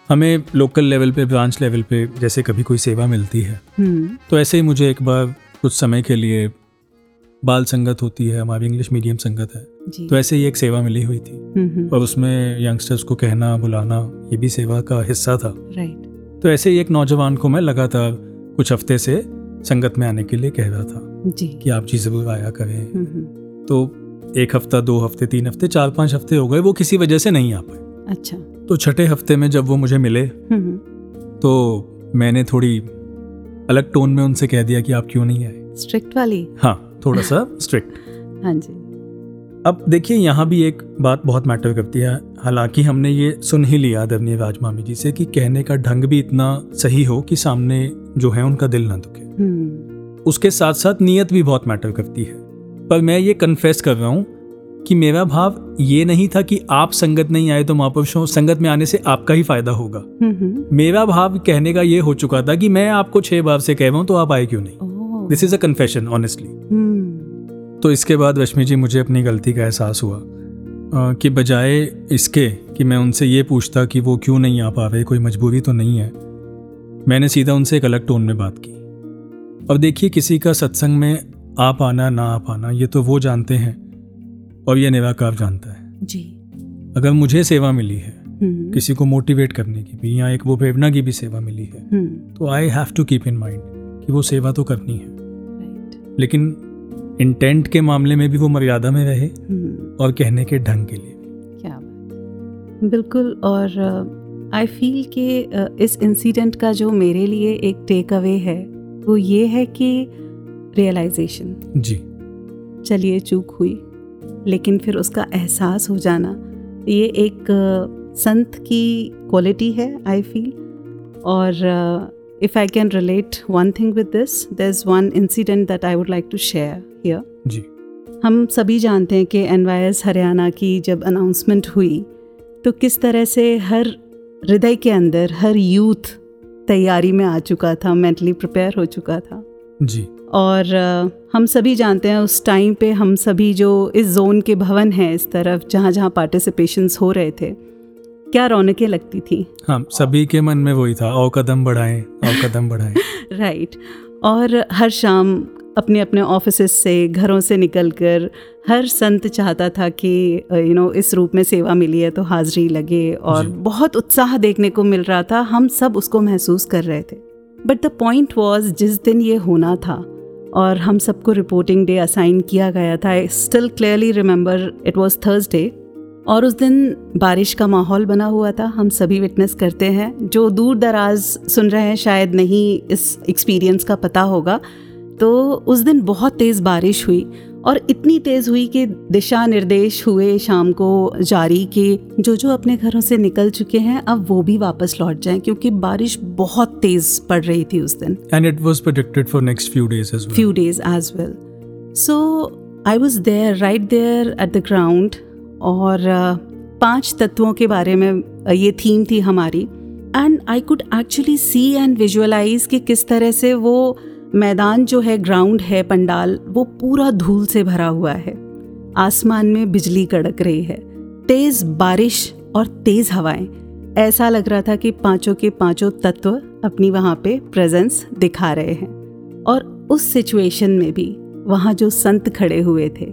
हमें लोकल लेवल पे ब्रांच लेवल पे जैसे कभी कोई सेवा मिलती है हम्म। तो ऐसे ही मुझे एक बार कुछ समय के लिए बाल संगत होती है हमारी इंग्लिश मीडियम संगत है जी। तो ऐसे ही एक सेवा मिली हुई थी। हम्म हम्म, और उसमें यंगस्टर्स को कहना बुलाना ये भी सेवा का हिस्सा था। राइट तो ऐसे ही एक नौजवान को मैं लगातार कुछ हफ़्ते से संगत में आने के लिए कह रहा था जी। कि आप जी ज़रूर आया करें। तो एक हफ़्ता दो हफ़्ते तीन हफ़्ते चार पाँच हफ़्ते हो गए वो किसी वजह से नहीं आ पाए। अच्छा। तो छठे हफ़्ते में जब वो मुझे मिले हम्म हम्म, तो मैंने थोड़ी अलग टोन में उनसे कह दिया कि आप क्यों नहीं आए। स्ट्रिक्ट वाली? हाँ थोड़ा सा स्ट्रिक्ट हाँ जी। अब देखिए यहाँ भी एक बात बहुत मैटर करती है। हालाँकि हमने ये सुन ही लिया आदरणीय राज मामी जी से कि कहने का ढंग भी इतना सही हो कि सामने जो है उनका दिल ना दुखे। हम्म। उसके साथ साथ नीयत भी बहुत मैटर करती है। पर मैं ये कन्फेस कर रहा हूँ कि मेरा भाव ये नहीं था कि आप संगत नहीं आए तो महापुरुषों संगत में आने से आपका ही फ़ायदा होगा। मेरा भाव कहने का ये हो चुका था कि मैं आपको छह बार से कह रहा हूँ तो आप आए क्यों नहीं? This is a confession honestly तो इसके बाद रश्मि जी मुझे अपनी गलती का एहसास हुआ अ, कि बजाय इसके कि मैं उनसे ये पूछता कि वो क्यों नहीं आ पा रहे कोई मजबूरी तो नहीं है मैंने सीधा उनसे एक अलग टोन में बात की। अब देखिए किसी का सत्संग में आ पाना ना आ पाना ये तो वो जानते हैं और ये निराकार जानता है। जी। अगर मुझे सेवा मिली है हम्म, किसी को मोटिवेट करने की भी या एक वो प्रेरणा की भी सेवा मिली है हम्म, तो I have to keep in mind कि वो सेवा तो करनी है। राइट लेकिन इंटेंट के मामले में भी वो मर्यादा में रहे हम्म, और कहने के ढंग के लिए। क्या बात। बिल्कुल और आई फील कि अ, इस इंसिडेंट का जो मेरे लिए एक टेक अवे है वो ये है कि रियलाइजेशन जी। चलिए चूक हुई लेकिन फिर उसका एहसास हो जाना ये एक संत की क्वालिटी है आई फील और if I can relate one thing with this there is one incident that I would like to share here जी। हम सभी जानते हैं कि एन हरियाणा की जब अनाउंसमेंट हुई तो किस तरह से हर हृदय के अंदर हर यूथ तैयारी में आ चुका था मेंटली प्रिपेयर हो चुका था। जी। और हम सभी जानते हैं उस टाइम पे हम सभी जो इस जोन के भवन हैं इस तरफ़ जहाँ जहाँ पार्टिसिपेशंस हो रहे थे क्या रौनकें लगती थी? हाँ सभी के मन में वही था और कदम बढ़ाएँ और कदम बढ़ाएँ। राइट और हर शाम अपने अपने ऑफ़िस से घरों से निकलकर हर संत चाहता था कि यू नो इस रूप में सेवा मिली है तो हाजिरी लगे और बहुत उत्साह देखने को मिल रहा था हम सब उसको महसूस कर रहे थे। बट द पॉइंट वॉज़ जिस दिन ये होना था और हम सबको रिपोर्टिंग डे असाइन किया गया था। I still clearly remember it was Thursday और उस दिन बारिश का माहौल बना हुआ था। हम सभी विटनेस करते हैं। जो दूर दराज सुन रहे हैं, शायद नहीं इस एक्सपीरियंस का पता होगा। तो उस दिन बहुत तेज़ बारिश हुई और इतनी तेज़ हुई कि दिशा निर्देश हुए शाम को जारी कि जो जो अपने घरों से निकल चुके हैं अब वो भी वापस लौट जाएँ क्योंकि बारिश बहुत तेज़ पड़ रही थी उस दिन। And it was predicted for next few days as well few days as well. So I was there, right there at the ground और uh, पाँच तत्वों के बारे में uh, ये थीम थी हमारी। And I could actually see and visualize कि किस तरह से वो मैदान जो है ग्राउंड है, पंडाल, वो पूरा धूल से भरा हुआ है। आसमान में बिजली कड़क रही है। तेज बारिश और तेज हवाएँ। ऐसा लग रहा था कि पाँचों के पाँचों तत्व अपनी वहाँ पे प्रेजेंस दिखा रहे हैं। और उस सिचुएशन में भी वहाँ जो संत खड़े हुए थे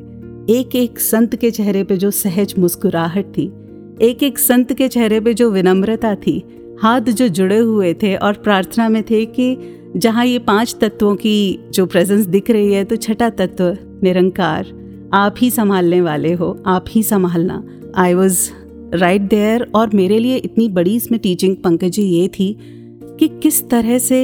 एक एक संत के चेहरे पे जो सहज मुस्कुराहट थी एक एक संत के चेहरे पे जो विनम्रता थी, हाथ जो जुड़े हुए थे और प्रार्थना में थे कि जहाँ ये पाँच तत्वों की जो प्रेजेंस दिख रही है तो छठा तत्व, निरंकार, आप ही संभालने वाले हो, आप ही संभालना। आई वॉज़ राइट देयर और मेरे लिए इतनी बड़ी इसमें टीचिंग पंकज जी ये थी कि किस तरह से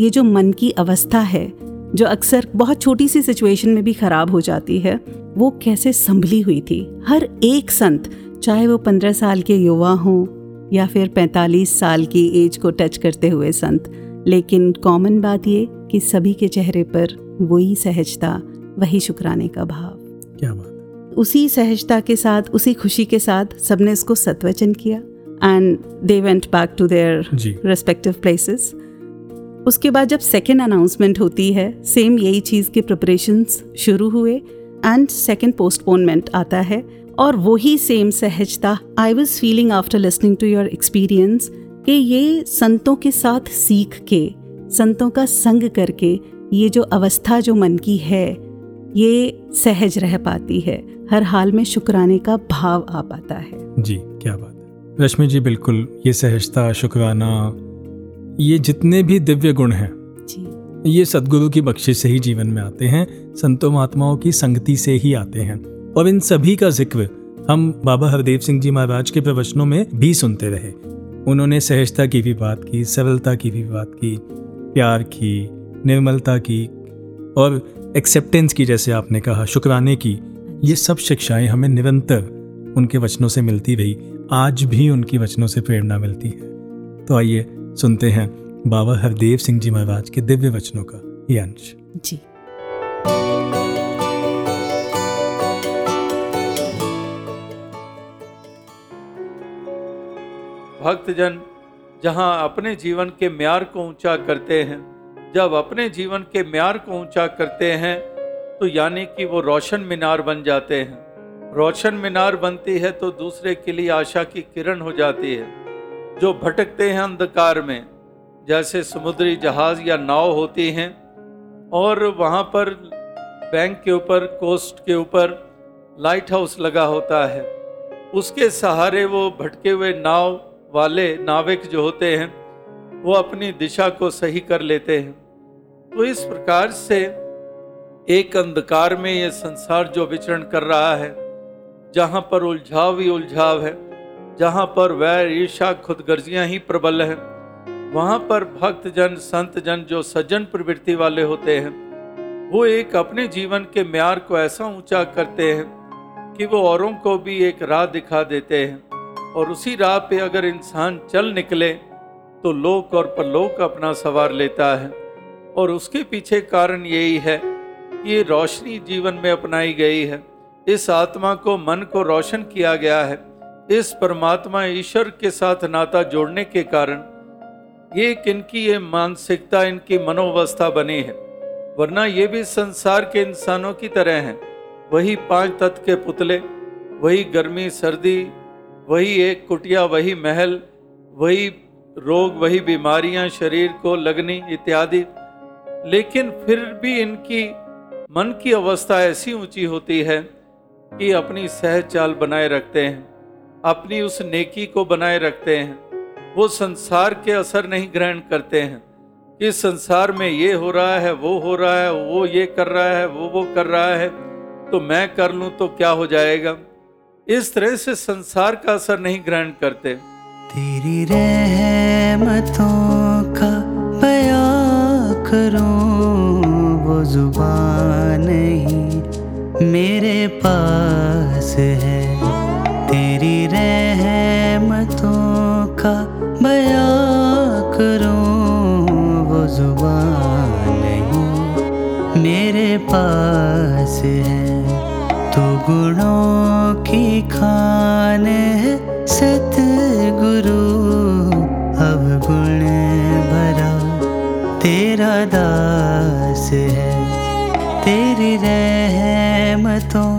ये जो मन की अवस्था है, जो अक्सर बहुत छोटी सी सिचुएशन में भी खराब हो जाती है, वो कैसे संभली हुई थी? हर एक संत, चाहे वो पंद्रह साल के युवा हों या फिर पैंतालीस साल की एज को टच करते हुए संत लेकिन कॉमन बात ये कि सभी के चेहरे पर वही सहजता वही शुक्राने का भाव। क्या बात उसी सहजता के साथ उसी खुशी के साथ सबने इसको सत्वचन किया। And they went back to their respective places उसके बाद जब सेकेंड अनाउंसमेंट होती है सेम यही चीज़ के प्रिपरेशंस शुरू हुए एंड सेकेंड पोस्टपोनमेंट आता है। और वही सेम सहजता I was feeling after listening to your experience कि ये संतों के साथ सीख के संतों का संग करके ये जो अवस्था जो मन की है ये सहज रह पाती है। हर हाल में शुक्राने का भाव आ पाता है। जी क्या बात है। रश्मि जी बिल्कुल ये सहजता शुक्राना ये जितने भी दिव्य गुण हैं जी। ये सदगुरु की बख्शिश से ही जीवन में आते हैं संतों महात्माओं की संगति से ही आते हैं। और इन सभी का ज़िक्र हम बाबा हरदेव सिंह जी महाराज के प्रवचनों में भी सुनते रहे। उन्होंने सहजता की भी बात की, सरलता की भी बात की, प्यार की, निर्मलता की और एक्सेप्टेंस की, जैसे आपने कहा, शुक्राने की। ये सब शिक्षाएँ हमें निरंतर उनके वचनों से मिलती रही। आज भी उनकी वचनों से प्रेरणा मिलती है। तो आइए सुनते हैं बाबा हरदेव सिंह जी महाराज के दिव्य वचनों का ये अंश। जी। भक्तजन, जहाँ अपने जीवन के म्यार को ऊँचा करते हैं, जब अपने जीवन के म्यार को ऊँचा करते हैं तो यानी कि वो रोशन मीनार बन जाते हैं। रोशन मीनार बनती है तो दूसरे के लिए आशा की किरण हो जाती है, जो भटकते हैं अंधकार में, जैसे समुद्री जहाज़ या नाव होती हैं, और वहाँ पर बैंक के ऊपर, कोस्ट के ऊपर लाइट हाउस लगा होता है। उसके सहारे वो भटके हुए नाव वाले नाविक जो होते हैं, वो अपनी दिशा को सही कर लेते हैं। तो इस प्रकार से एक अंधकार में ये संसार जो विचरण कर रहा है, जहाँ पर उलझाव ही उलझाव है, जहाँ पर वैर ईर्षा खुदगर्जियाँ ही प्रबल हैं, वहाँ पर भक्त जन संत जन जो सज्जन प्रवृत्ति वाले होते हैं, वो एक अपने जीवन के म्यार को ऐसा ऊँचा करते हैं कि वो औरों को भी एक राह दिखा देते हैं। और उसी राह पे अगर इंसान चल निकले तो लोक और परलोक अपना सवार लेता है। और उसके पीछे कारण यही है कि ये रोशनी जीवन में अपनाई गई है। इस आत्मा को मन को रोशन किया गया है। इस परमात्मा ईश्वर के साथ नाता जोड़ने के कारण ये एक इनकी ये मानसिकता, इनकी मनोवस्था बनी है। वरना ये भी संसार के इंसानों की तरह हैं। वही पाँच तत्व के पुतले, वही गर्मी, सर्दी वही एक कुटिया, वही महल, वही रोग, वही बीमारियाँ, शरीर को लगनी इत्यादि। लेकिन फिर भी इनकी मन की अवस्था ऐसी ऊँची होती है कि अपनी सहज चाल बनाए रखते हैं, अपनी उस नेकी को बनाए रखते हैं। वो संसार के असर नहीं ग्रहण करते हैं कि संसार में ये हो रहा है, वो हो रहा है, वो ये कर रहा है, वो वो कर रहा है तो मैं कर लूँ तो क्या हो जाएगा? इस तरह से संसार का असर नहीं ग्रहण करते। तेरी रहमतों का बयां करूँ, वो ज़ुबान नहीं मेरे पास है। तेरी रहमतों का बयां करूँ, वो ज़ुबान नहीं मेरे पास है। तू गुणों की खान है सतगुरु अब गुण भरा। तेरा दास है तेरी रहमतों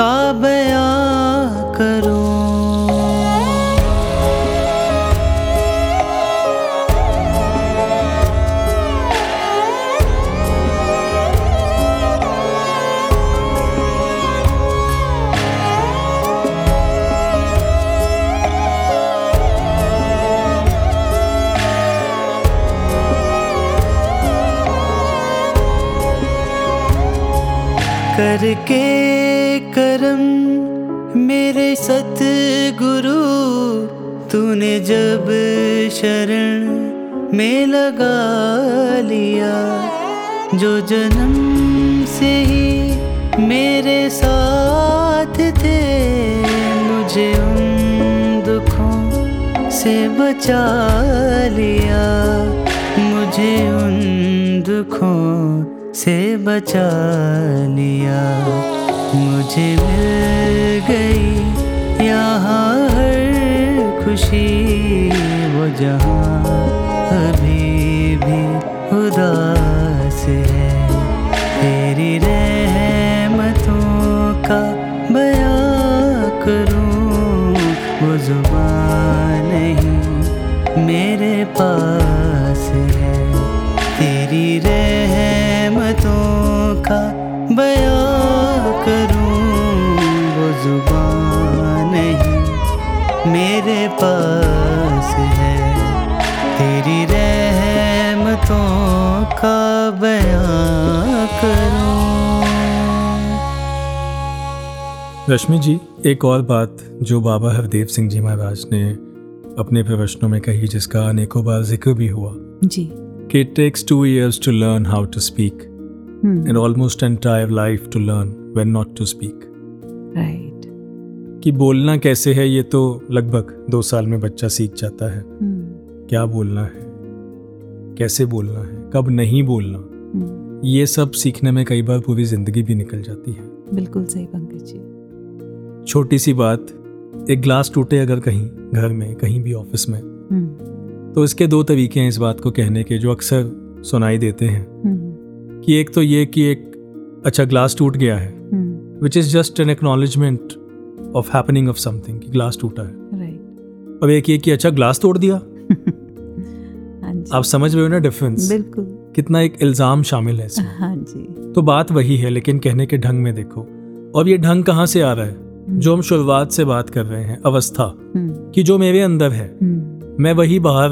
का बयां करके करम मेरे सतगुरु, तूने जब शरण में लगा लिया। जो जन्म से ही मेरे साथ थे, मुझे उन दुखों से बचा लिया। मुझे उन दुखों से बचा लिया। मुझे मिल गई यहाँ हर खुशी, वो जहाँ अभी भी उदास है। तेरी रहमतों का बयां करूँ, वो ज़ुबान नहीं मेरे पास। मेरे पास है। तेरी रहमतों का बयां करूँ। रश्मि जी एक और बात जो बाबा हरदेव सिंह जी महाराज ने अपने प्रवचनों में कही जिसका अनेकों बार ज़िक्र भी हुआ। जी। कि it takes two years to learn how to speak hmm. and almost entire life to learn when not to speak. Right कि बोलना कैसे है ये तो लगभग दो साल में बच्चा सीख जाता है। हम्म। क्या बोलना है? कैसे बोलना है? कब नहीं बोलना? हम्म, ये सब सीखने में कई बार पूरी ज़िंदगी भी निकल जाती है। बिल्कुल सही पंकज जी। छोटी सी बात एक ग्लास टूटे अगर कहीं घर में कहीं भी ऑफ़िस में हम्म। तो इसके दो तरीके हैं इस बात को कहने के जो अक्सर सुनाई देते हैं। कि एक तो ये कि एक अच्छा ग्लास टूट गया है which is just an acknowledgement of happening of something कि ग्लास टूटा है। राइट और एक ये कि अच्छा ग्लास तोड़ दिया? हाँ आप समझ रहे हो ना डिफरेंस बिल्कुल। कितना एक इल्ज़ाम शामिल है इसमें। हाँ जी। तो बात वही है लेकिन कहने के ढंग में देखो। और ये ढंग कहाँ से आ रहा है? जो हम शुरुआत से बात कर रहे हैं अवस्था। हम्म। कि जो मेरे अंदर है। हम्म। मैं वही बाहर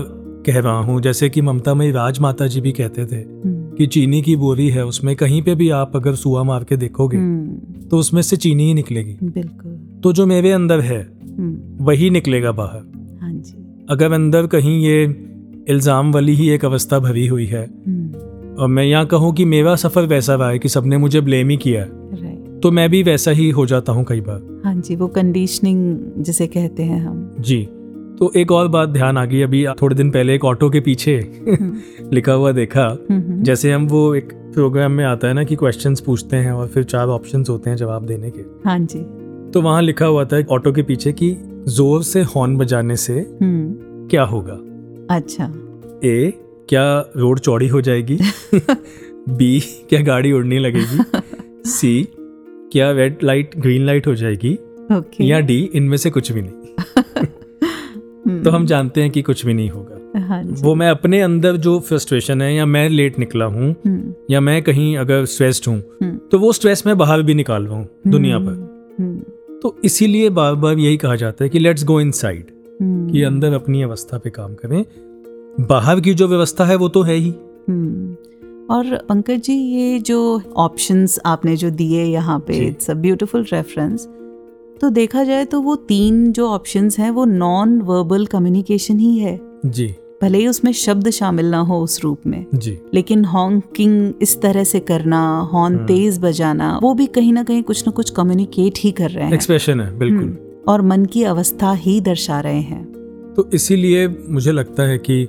कह रहा हूँ जैसे कि ममता मई राज माता जी भी कहते थे हम्म। कि चीनी की बोरी है उसमें कहीं पे भी आप अगर सुआ मार के देखोगे हम्म, तो उसमें से चीनी ही निकलेगी। बिल्कुल। तो जो मेरे अंदर है हम्म। वही निकलेगा बाहर। हाँ जी। अगर अंदर कहीं ये इल्ज़ाम वाली ही एक अवस्था भरी हुई है हम्म। और मैं यहाँ कहूँ कि मेरा सफ़र वैसा रहा है कि सबने मुझे ब्लेम ही किया है तो मैं भी वैसा ही हो जाता हूँ कई बार। हाँ जी वो कंडीशनिंग जिसे कहते हैं हम। जी। तो एक और बात ध्यान आ गई अभी थोड़े दिन पहले एक ऑटो के पीछे लिखा हुआ देखा। हम्म जैसे हम वो एक प्रोग्राम में आता है ना कि क्वेश्चंस पूछते हैं और फिर चार ऑप्शंस होते हैं जवाब देने के। हाँ जी। तो वहाँ लिखा हुआ था ऑटो के पीछे कि ज़ोर से हॉर्न बजाने से हम्म। क्या होगा? अच्छा। ए क्या रोड चौड़ी हो जाएगी? बी क्या गाड़ी उड़ने लगेगी? सी क्या रेड लाइट ग्रीन लाइट हो जाएगी? ओके या डी इनमें से कुछ भी नहीं। तो हम जानते हैं कि कुछ भी नहीं होगा। हाँ वो मैं अपने अंदर जो फ्रस्ट्रेशन है या मैं लेट निकला हूँ हम्म। या मैं कहीं अगर स्ट्रेस्ड हूँ हम्म। तो वो स्ट्रेस मैं बाहर भी निकाल रहा हूँ दुनिया पर। तो इसीलिए बार बार यही कहा जाता है कि लेट्स गो इन साइड कि अंदर अपनी अवस्था पे काम करें। बाहर की जो व्यवस्था है वो तो है ही। हम्म। और पंकज जी ये जो ऑप्शंस आपने जो दिए यहाँ पे। इट्स अ ब्यूटीफुल रेफरेंस तो देखा जाए तो वो तीन जो ऑप्शंस हैं वो नॉन वर्बल कम्युनिकेशन ही है। जी। भले ही उसमें शब्द शामिल ना हो उस रूप में जी। लेकिन हॉन्किंग इस तरह से करना हॉर्न हम्म। तेज बजाना वो भी कहीं ना कहीं कुछ ना कुछ कम्युनिकेट ही कर रहे हैं। एक्सप्रेशन है बिल्कुल। हम्म, और मन की अवस्था ही दर्शा रहे हैं। तो इसीलिए मुझे लगता है कि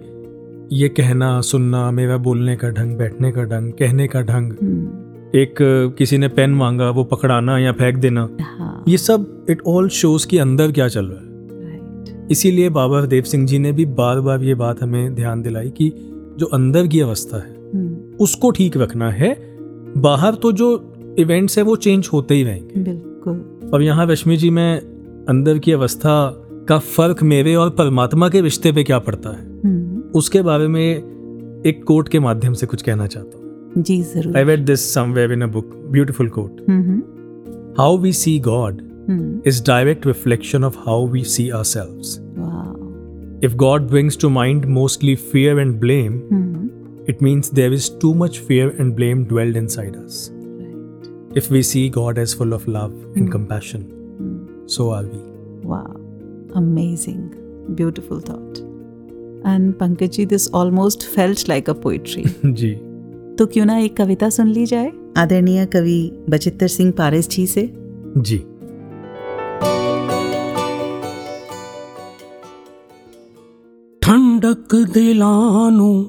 ये कहना सुनना मेरा बोलने का ढंग बैठने का ढंग कहने का ढंग हम्म, एक किसी ने पेन मांगा वो पकड़ाना या फेंक देना हाँ। ये सब इट ऑल शोज़ कि अंदर क्या चल रहा है। इसीलिए बाबा हरदेव सिंह जी ने भी बार बार ये बात हमें ध्यान दिलाई कि जो अंदर की अवस्था है हम्म, उसको ठीक रखना है। बाहर तो जो इवेंट्स है वो चेंज होते ही रहेंगे। बिल्कुल। और यहाँ रश्मि जी में अंदर की अवस्था का फ़र्क मेरे और परमात्मा के रिश्ते पे क्या पड़ता है? हम्म, उसके बारे में एक कोट के माध्यम से कुछ कहना चाहता हूँ। जी ज़रूर। I read this somewhere in a book beautiful quote how we see God Hmm, is direct reflection of how we see ourselves. Wow, If God brings to mind mostly fear and blame, hmm, it means there is too much fear and blame dwelled inside us. right, If we see God as full of love and Hmm. compassion, hmm, so are we. wow, amazing, beautiful thought. And Pankaj ji, this almost felt like a poetry. जी तो क्यों ना एक कविता सुन ली जाए आदरणीय कवि Bachittar Singh Paris जी से जी ਠੰਡਕ ਦਿਲਾਂ ਨੂੰ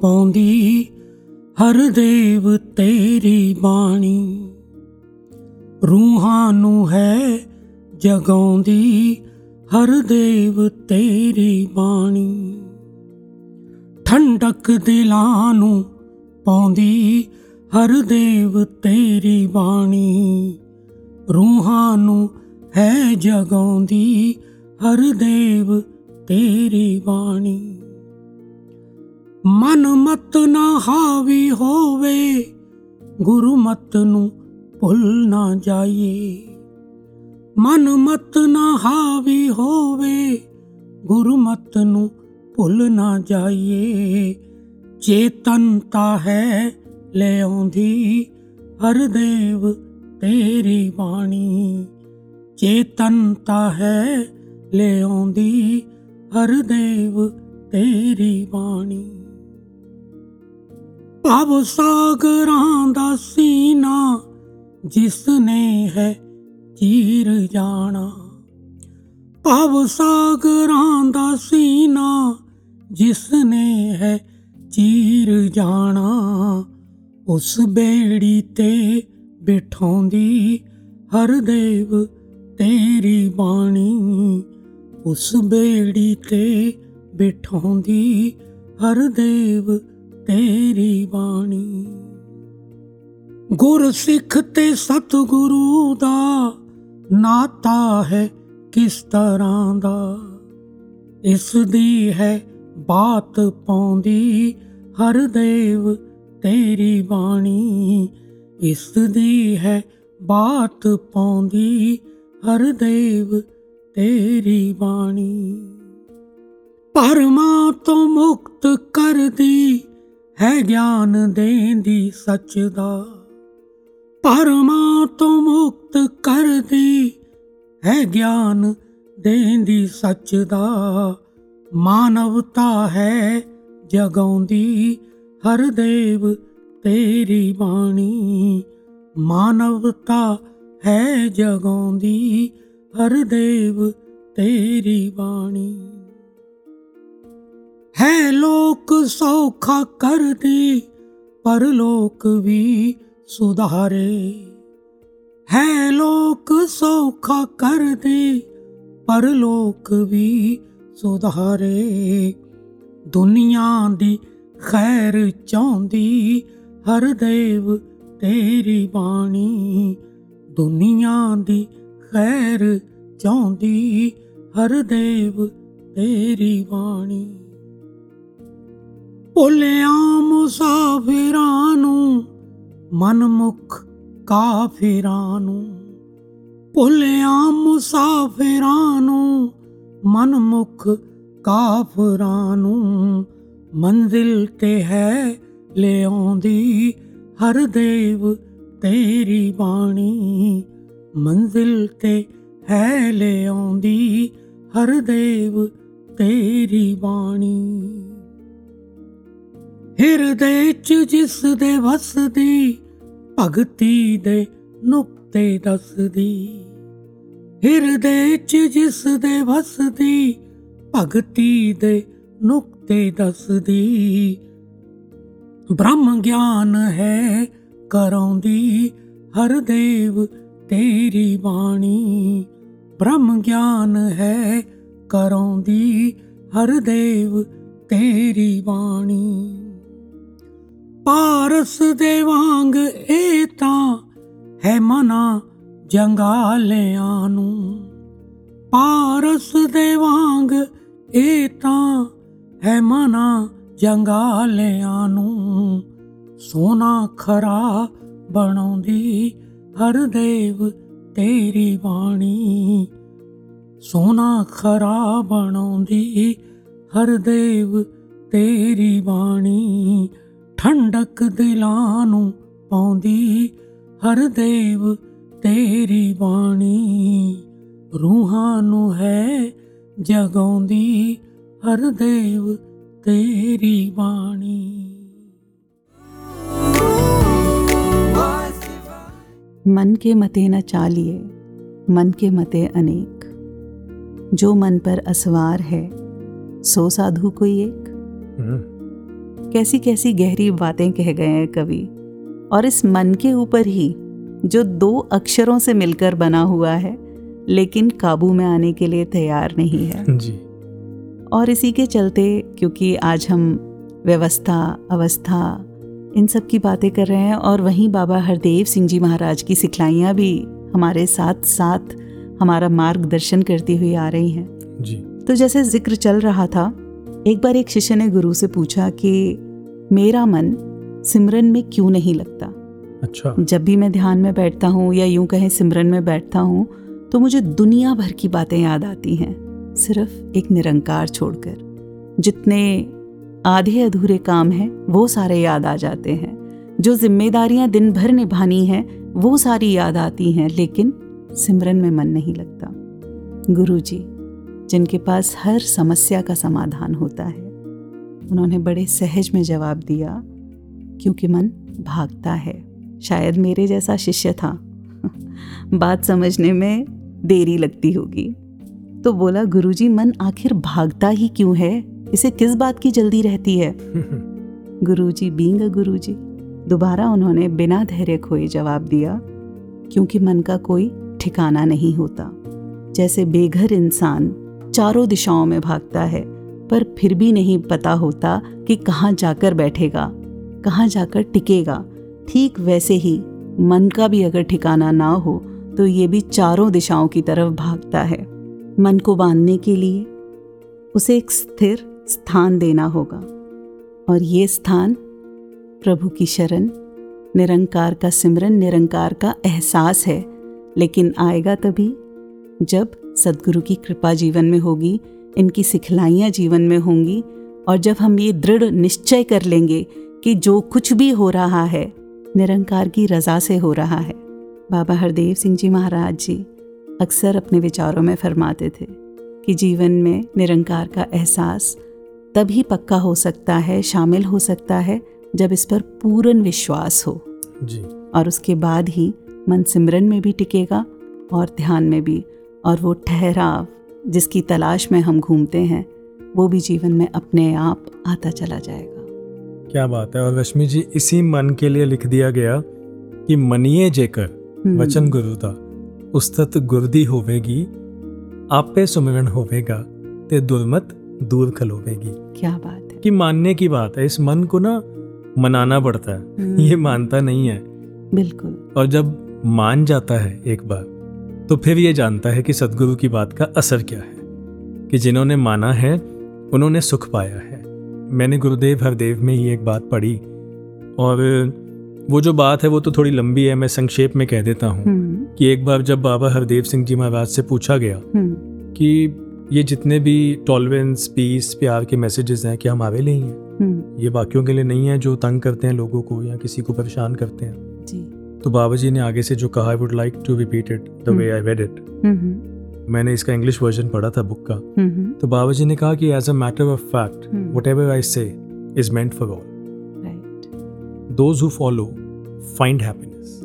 ਪਾਉਂਦੀ, ਹਰ ਦੇਵ ਤੇਰੀ ਬਾਣੀ। ਰੂਹਾਂ ਨੂੰ ਹੈ ਜਗਾਉਂਦੀ, ਹਰ ਦੇਵ ਤੇਰੀ ਬਾਣੀ। ਠੰਡਕ ਦਿਲਾਂ ਨੂੰ ਪਾਉਂਦੀ, ਹਰ ਦੇਵ ਤੇਰੀ ਬਾਣੀ। ਰੂਹਾਂ ਨੂੰ ਹੈ ਜਗਾਉਂਦੀ, ਹਰ ਦੇਵ ਤੇਰੀ ਬਾਣੀ। ਮਨ ਮਤ ਨਾ ਹਾਵੀ ਹੋਵੇ, ਗੁਰੂ ਮਤ ਨੂੰ ਭੁੱਲ ਨਾ ਜਾਈਏ। ਮਨ ਮਤ ਨਾ ਹਾਵੀ ਹੋਵੇ, ਗੁਰੂ ਮਤ ਨੂੰ ਭੁੱਲ ਨਾ ਜਾਈਏ। ਚੇਤਨਤਾ ਹੈ ਲੈ ਆਉਂਦੀ ਹਰ ਦੇਵ ਤੇਰੀ ਬਾਣੀ। ਚੇਤਨਤਾ ਹੈ ਲੈ ਆਉਂਦੀ ਹਰ ਦੇਵ ਤੇਰੀ ਬਾਣੀ। ਭਵ ਸਾਗਰਾਂ ਦਾ ਸੀਨਾ ਜਿਸ ਨੇ ਹੈ ਚੀਰ ਜਾਣਾ। ਭਵ ਸਾਗਰਾਂ ਦਾ ਸੀਨਾ ਜਿਸ ਨੇ ਹੈ ਚੀਰ ਜਾਣਾ। ਉਸ ਬੇੜੀ ਤੇ ਬਿਠਾਉਂਦੀ, ਹਰ ਦੇਵ ਤੇਰੀ ਬਾਣੀ। ਉਸ ਬੇੜੀ ਤੇ ਬਿਠਾਉਂਦੀ, ਹਰ ਦੇਵ ਤੇਰੀ ਬਾਣੀ। ਗੁਰ ਸਿੱਖ ਤੇ ਸਤਿਗੁਰੂ ਦਾ ਨਾਤਾ ਹੈ ਕਿਸ ਤਰ੍ਹਾਂ ਦਾ? ਇਸ ਦੀ ਹੈ ਬਾਤ ਪਾਉਂਦੀ ਹਰ ਦੇਵ ਤੇਰੀ ਬਾਣੀ। ਇਸ ਦੀ ਹੈ ਬਾਤ ਪਾਉਂਦੀ ਹਰ ਦੇਵ ਤੇਰੀ ਬਾਣੀ। ਪਰਮਾ ਤੋਂ ਮੁਕਤ ਕਰਦੀ ਹੈ ਗਿਆਨ ਦੇਂਦੀ ਸੱਚ ਦਾ। ਪਰਮਾ ਤੋਂ ਮੁਕਤ ਕਰਦੀ ਹੈ ਗਿਆਨ ਦੇਂਦੀ ਸੱਚ ਦਾ। ਮਾਨਵਤਾ ਹੈ ਜਗਾਉਂਦੀ, ਹਰ ਦੇਵ ਤੇਰੀ ਬਾਣੀ। ਮਾਨਵਤਾ ਹੈ ਜਗਾਉਂਦੀ, ਹਰ ਦੇਵ ਤੇਰੀ ਬਾਣੀ। ਹੈ ਲੋਕ ਸੌਖਾ ਕਰਦੀ, ਪਰ ਲੋਕ ਵੀ ਸੁਧਾਰੇ। ਹੈ ਲੋਕ ਸੌਖਾ ਕਰਦੀ, ਪਰ ਲੋਕ ਵੀ ਸੁਧਾਰੇ। ਦੁਨੀਆ ਦੀ ਖੈਰ ਚਾਹੁੰਦੀ, ਹਰ ਦੇਵ ਤੇਰੀ ਬਾਣੀ। ਦੁਨੀਆ ਦੀ ਖੈਰ ਚਾਹੁੰਦੀ, ਹਰ ਦੇਵ ਤੇਰੀ ਬਾਣੀ। ਭੁੱਲਿਆਂ ਮੁਸਾਫਿਰਾਂ ਨੂੰ ਮਨਮੁਖ ਕਾਫਿਰਾਂ ਨੂੰ। ਭੁੱਲਿਆਂ ਮੁਸਾਫਿਰਾਂ ਨੂੰ ਮਨਮੁਖ ਕਾਫਰਾਂ ਨੂੰ। ਮੰਜ਼ਿਲ ਤੇ ਹੈ ਲਿਆਉਂਦੀ ਹਰ ਦੇਵ ਤੇਰੀ ਬਾਣੀ। ਮੰਜ਼ਿਲ ਤੇ ਹੈ ਲਿਆਉਂਦੀ ਹਰ ਦੇਵ ਤੇਰੀ ਬਾਣੀ। ਹਿਰਦੇ ਚ ਜਿਸ ਦੇ ਵਸਦੀ, ਭਗਤੀ ਦੇ ਨੁਕਤੇ ਦੱਸਦੀ। ਹਿਰਦੇ ਚ ਜਿਸ ਦੇ ਵਸਦੀ, ਭਗਤੀ ਦੇ ਨੁਕਤੇ ਦੱਸਦੀ। ਬ੍ਰਹਮ ਗਿਆਨ ਹੈ ਕਰਾਉਂਦੀ, ਹਰ ਦੇਵ ਤੇਰੀ ਬਾਣੀ। ਬ੍ਰਹਮ ਗਿਆਨ ਹੈ ਕਰਾਉਂਦੀ, ਹਰ ਦੇਵ ਤੇਰੀ ਬਾਣੀ। ਪਾਰਸ ਦੇ ਵਾਂਗ ਇਹ ਤਾਂ ਹੈ ਮਨਾ ਜੰਗਾਲਿਆਂ ਨੂੰ। ਪਾਰਸ ਦੇ ਵਾਂਗ ਇਹ ਤਾਂ ਹੈ ਮਨਾ ਜੰਗਾਲਿਆਂ ਨੂੰ। ਸੋਨਾ ਖਰਾ ਬਣਾਉਂਦੀ ਹਰ ਦੇਵ ਤੇਰੀ ਬਾਣੀ। ਸੋਨਾ ਖਰਾ ਬਣਾਉਂਦੀ ਹਰ ਦੇਵ ਤੇਰੀ ਬਾਣੀ। ਠੰਡਕ ਦਿਲਾਂ ਨੂੰ ਪਾਉਂਦੀ ਹਰ ਦੇਵ ਤੇਰੀ ਬਾਣੀ ਰੂਹਾਂ ਨੂੰ ਹੈ ਜਗਾਉਂਦੀ ਹਰ ਦੇਵ ਤੇਰੀ ਬਾਣੀ मन के मते न चालिए मन के मते अनेक जो मन पर असवार है सो साधु कोई एक हम्म, कैसी कैसी गहरी बातें कह गए हैं कवि। और इस मन के ऊपर ही जो दो अक्षरों से मिलकर बना हुआ है लेकिन काबू में आने के लिए तैयार नहीं है। जी। और इसी के चलते क्योंकि आज हम व्यवस्था अवस्था इन सब की बातें कर रहे हैं और वहीं बाबा हरदेव सिंह जी महाराज की सिखलाइयाँ भी हमारे साथ साथ हमारा मार्गदर्शन करती हुई आ रही हैं। जी। तो जैसे ज़िक्र चल रहा था एक बार एक शिष्य ने गुरु से पूछा कि मेरा मन सिमरन में क्यों नहीं लगता? अच्छा। जब भी मैं ध्यान में बैठता हूँ या यूँ कहें सिमरन में बैठता हूँ तो मुझे दुनिया भर की बातें याद आती हैं सिर्फ़ एक निरंकार छोड़कर। जितने आधे अधूरे काम हैं वो सारे याद आ जाते हैं। जो जिम्मेदारियाँ दिन भर निभानी हैं वो सारी याद आती हैं लेकिन सिमरन में मन नहीं लगता। गुरु जी जिनके पास हर समस्या का समाधान होता है उन्होंने बड़े सहज में जवाब दिया क्योंकि मन भागता है। शायद मेरे जैसा शिष्य था। बात समझने में देरी लगती होगी। तो बोला गुरुजी मन आखिर भागता ही क्यों है? इसे किस बात की जल्दी रहती है? गुरुजी बींग गुरुजी। दोबारा उन्होंने बिना धैर्य खोए जवाब दिया क्योंकि मन का कोई ठिकाना नहीं होता। जैसे बेघर इंसान चारों दिशाओं में भागता है पर फिर भी नहीं पता होता कि कहाँ जाकर बैठेगा, कहाँ जाकर टिकेगा। ठीक वैसे ही, मन का भी अगर ठिकाना ना हो तो ये भी चारों दिशाओं की तरफ़ भागता है। मन को बांधने के लिए उसे एक स्थिर स्थान देना होगा। और ये स्थान प्रभु की शरण, निरंकार का सिमरन, निरंकार का एहसास है। लेकिन आएगा तभी जब सदगुरु की कृपा जीवन में होगी इनकी सिखलाइयाँ जीवन में होंगी और जब हम ये दृढ़ निश्चय कर लेंगे कि जो कुछ भी हो रहा है निरंकार की रज़ा से हो रहा है। बाबा हरदेव सिंह जी महाराज जी अक्सर अपने विचारों में फरमाते थे कि जीवन में निरंकार का एहसास तभी पक्का हो सकता है शामिल हो सकता है जब इस पर पूर्ण विश्वास हो। जी। और उसके बाद ही मन सिमरन में भी टिकेगा और ध्यान में भी और वो ठहराव जिसकी तलाश में हम घूमते हैं वो भी जीवन में अपने आप आता चला जाएगा। क्या बात है और रश्मि जी इसी मन के लिए लिख दिया गया कि मनिए जेकर हम्म। वचन गुरु दा उस्तत गुरदी होवेगी आपे सुमिरन होवेगा ते दुर्मत दूर खलोवेगी। क्या बात है। कि मानने की बात है इस मन को ना मनाना पड़ता है। हम्म। ये मानता नहीं है। बिल्कुल। और जब मान जाता है एक बार तो फिर ये जानता है कि सदगुरु की बात का असर क्या है कि जिन्होंने माना है उन्होंने सुख पाया है। मैंने गुरुदेव हरदेव में ही एक बात पढ़ी और वो जो बात है वो तो थोड़ी लंबी है मैं संक्षेप में कह देता हूँ हम्म, कि एक बार जब बाबा हरदेव सिंह जी महाराज से पूछा गया हम्म, कि ये जितने भी टॉलरेंस पीस प्यार के मैसेजेस हैं कि हमारे लिए ही हैं? हम्म, ये बाकियों के लिए नहीं है जो तंग करते हैं लोगों को या किसी को परेशान करते हैं। जी। तो बाबा जी ने आगे से जो कहा I would like to repeat it the way I read it मैंने इसका इंग्लिश वर्जन पढ़ा था बुक का। हम्म, तो बाबा जी ने कहा कि as a matter of fact. Whatever I say is meant for all those who follow find happiness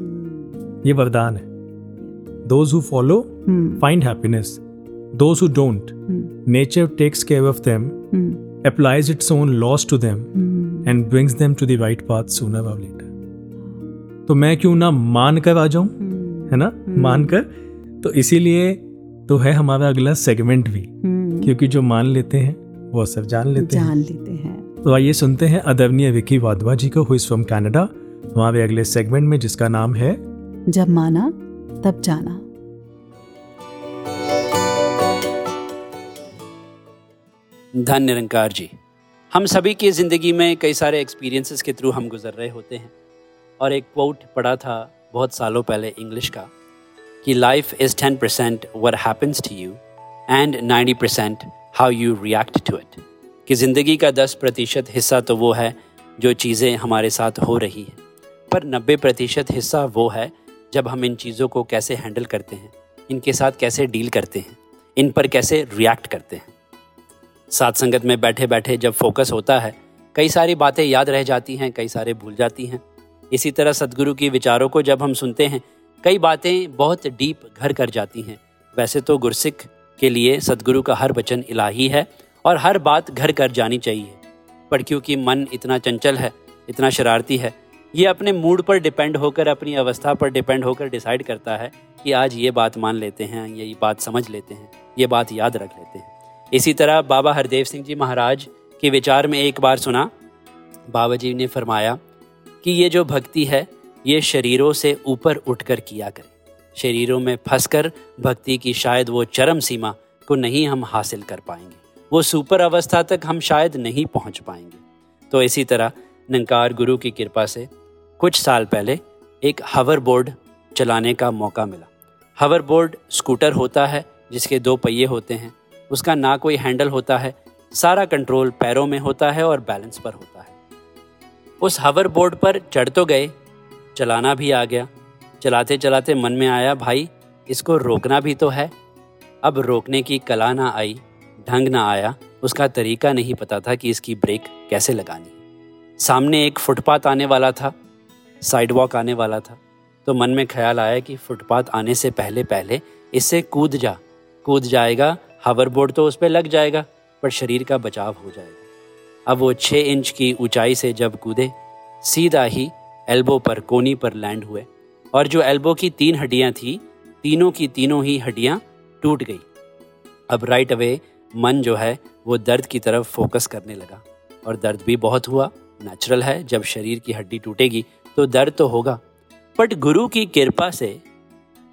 ये वरदान है। Those who follow find happiness those who don't nature takes care of them applies its own laws to them hmm, and brings them to the right path sooner or later तो मैं क्यों ना मान कर आ जाऊँ? हम्म, है ना? हम्म। मान कर तो इसीलिए तो है हमारा अगला सेगमेंट भी। हम्म, क्योंकि जो मान लेते हैं वो असर जान लेते हैं। जान लेते हैं। तो आइए सुनते हैं अदरणीय विकी वाधवा जी को हुई फ्रॉम कनाडा हमारे अगले सेगमेंट में जिसका नाम है जब माना तब जाना। धन निरंकार जी। हम सभी की ज़िंदगी में कई सारे एक्सपीरियंसेस के थ्रू हम गुजर रहे होते हैं। और एक कोट पढ़ा था बहुत सालों पहले इंग्लिश का, कि life is ten percent what happens to you and ninety percent how you react to it कि ज़िंदगी का दस प्रतिशत हिस्सा तो वो है जो चीज़ें हमारे साथ हो रही हैं। पर नब्बे प्रतिशत हिस्सा वो है जब हम इन चीज़ों को कैसे हैंडल करते हैं, इनके साथ कैसे डील करते हैं, इन पर कैसे रिएक्ट करते हैं। साथ संगत में बैठे बैठे जब फोकस होता है, कई सारी बातें याद रह जाती हैं, कई सारे भूल जाती हैं। इसी तरह सदगुरु के विचारों को जब हम सुनते हैं, कई बातें बहुत डीप घर कर जाती हैं। वैसे तो गुरसिख के लिए सदगुरु का हर वचन इलाही है और हर बात घर कर जानी चाहिए। पर क्योंकि मन इतना चंचल है, इतना शरारती है, ये अपने मूड पर डिपेंड होकर, अपनी अवस्था पर डिपेंड होकर डिसाइड करता है कि आज ये बात मान लेते हैं, ये बात समझ लेते हैं, ये बात याद रख लेते हैं। इसी तरह बाबा हरदेव सिंह जी महाराज के विचार में एक बार सुना, बाबा जी ने फरमाया कि ये जो भक्ति है, ये शरीरों से ऊपर उठकर किया करें। शरीरों में फंसकर भक्ति की शायद वो चरम सीमा को नहीं हम हासिल कर पाएँगे। वो सुपर अवस्था तक हम शायद नहीं पहुँच पाएँगे। तो इसी तरह नंकार गुरु की कृपा से कुछ साल पहले एक हवर बोर्ड चलाने का मौका मिला। हवर बोर्ड स्कूटर होता है, जिसके दो पहिए होते हैं। उसका ना कोई हैंडल होता है, सारा कंट्रोल पैरों में होता है और बैलेंस पर होता है। उस हवर बोर्ड पर चढ़ तो गए। चलाना भी आ गया। चलाते चलाते मन में आया, भाई, इसको रोकना भी तो है। अब रोकने की कला ना आई, ढंग ना आया। उसका तरीका नहीं पता था कि इसकी ब्रेक कैसे लगानी सामने एक फुटपाथ आने वाला था साइड वॉक आने वाला था। तो मन में ख्याल आया कि फुटपाथ आने से पहले पहले इससे कूद जा। कूद जाएगा हावर बोर्ड तो उस पर लग जाएगा, पर शरीर का बचाव हो जाएगा। अब वो छः इंच की ऊंचाई से जब कूदे, सीधा ही एल्बो पर कोनी पर लैंड हुए और जो एल्बो की तीन हड्डियाँ थी, तीनों की तीनों ही हड्डियाँ टूट गई। अब राइट अवे मन जो है, वो दर्द की तरफ़ फोकस करने लगा और दर्द भी बहुत हुआ। नेचुरल है, जब शरीर की हड्डी टूटेगी तो दर्द तो होगा। बट गुरु की कृपा से,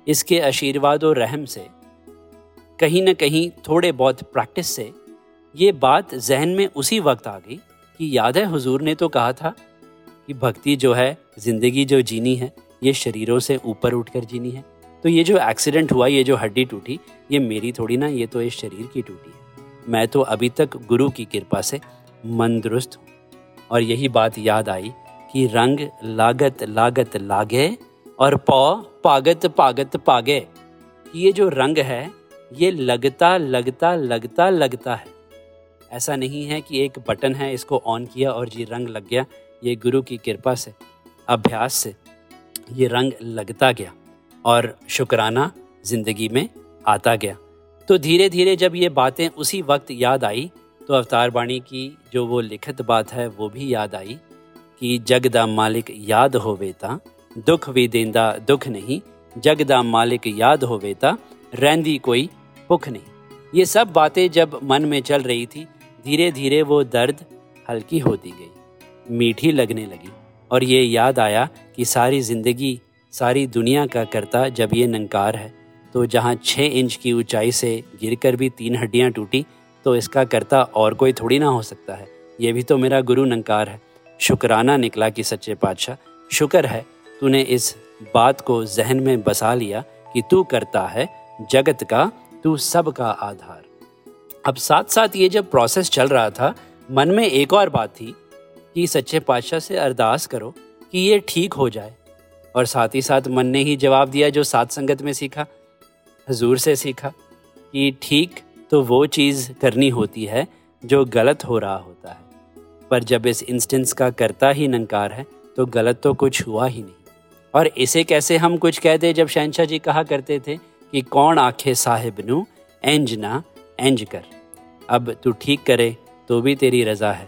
इसके आशीर्वाद और रहम से, कहीं ना कहीं थोड़े बहुत प्रैक्टिस से ये बात जहन में उसी वक्त आ गई कि याद है हुजूर ने तो कहा था कि भक्ति जो है, ज़िंदगी जो जीनी है, ये शरीरों से ऊपर उठकर जीनी है। तो ये जो एक्सीडेंट हुआ, ये जो हड्डी टूटी, ये मेरी थोड़ी ना, ये तो इस शरीर की टूटी है। मैं तो अभी तक गुरु की कृपा से मन दुरुस्त हूँ। और यही बात याद आई कि रंग लागत लागत लागे और पौ पागत पागत पागे। ये जो रंग है, ये लगता लगता लगता लगता है। ऐसा नहीं है कि एक बटन है, इसको ऑन किया और ये रंग लग गया। ये गुरु की कृपा से, अभ्यास से ये रंग लगता गया और शुक्राना ज़िंदगी में आता गया। तो धीरे धीरे जब ये बातें उसी वक्त याद आई तो अवतार बाणी की जो वो लिखित बात है, वो भी याद आई कि जग दा मालिक याद होवे ता दुख भी देंदा दुख नहीं। जग दा मालिक याद होवे ता रहंदी कोई भुख नहीं। ये सब बातें जब मन में चल रही थी धीरे धीरे वो दर्द हल्की होती गई। मीठी लगने लगी और ये याद आया कि सारी ज़िंदगी, सारी दुनिया का करता जब ये नंकार है तो जहाँ छः इंच की ऊंचाई से गिरकर भी तीन हड्डियाँ टूटी तो इसका करता और कोई थोड़ी ना हो सकता है। ये भी तो मेरा गुरु नंकार है। शुक्राना निकला कि सच्चे पातशाह, शुक्र है, तूने इस बात को जहन में बसा लिया कि तू करता है, जगत का, तू सब का आधार। अब साथ साथ ये जब प्रोसेस चल रहा था, मन में एक और बात थी कि सच्चे पातशाह से अरदास करो कि ये ठीक हो जाए। और साथ ही साथ मन ने ही जवाब दिया जो सात संगत में सीखा, हजूर से सीखा कि ठीक तो वो चीज़ करनी होती है जो गलत हो रहा होता है। पर जब इस इंस्टेंस का करता ही नंकार है तो गलत तो कुछ हुआ ही नहीं। और इसे कैसे हम कुछ कह दे जब शहनशाह जी कहा करते थे कि कौन आखे साहिब नू, एंज ना, एंज कर। अब तू ठीक करे तो भी तेरी रज़ा है।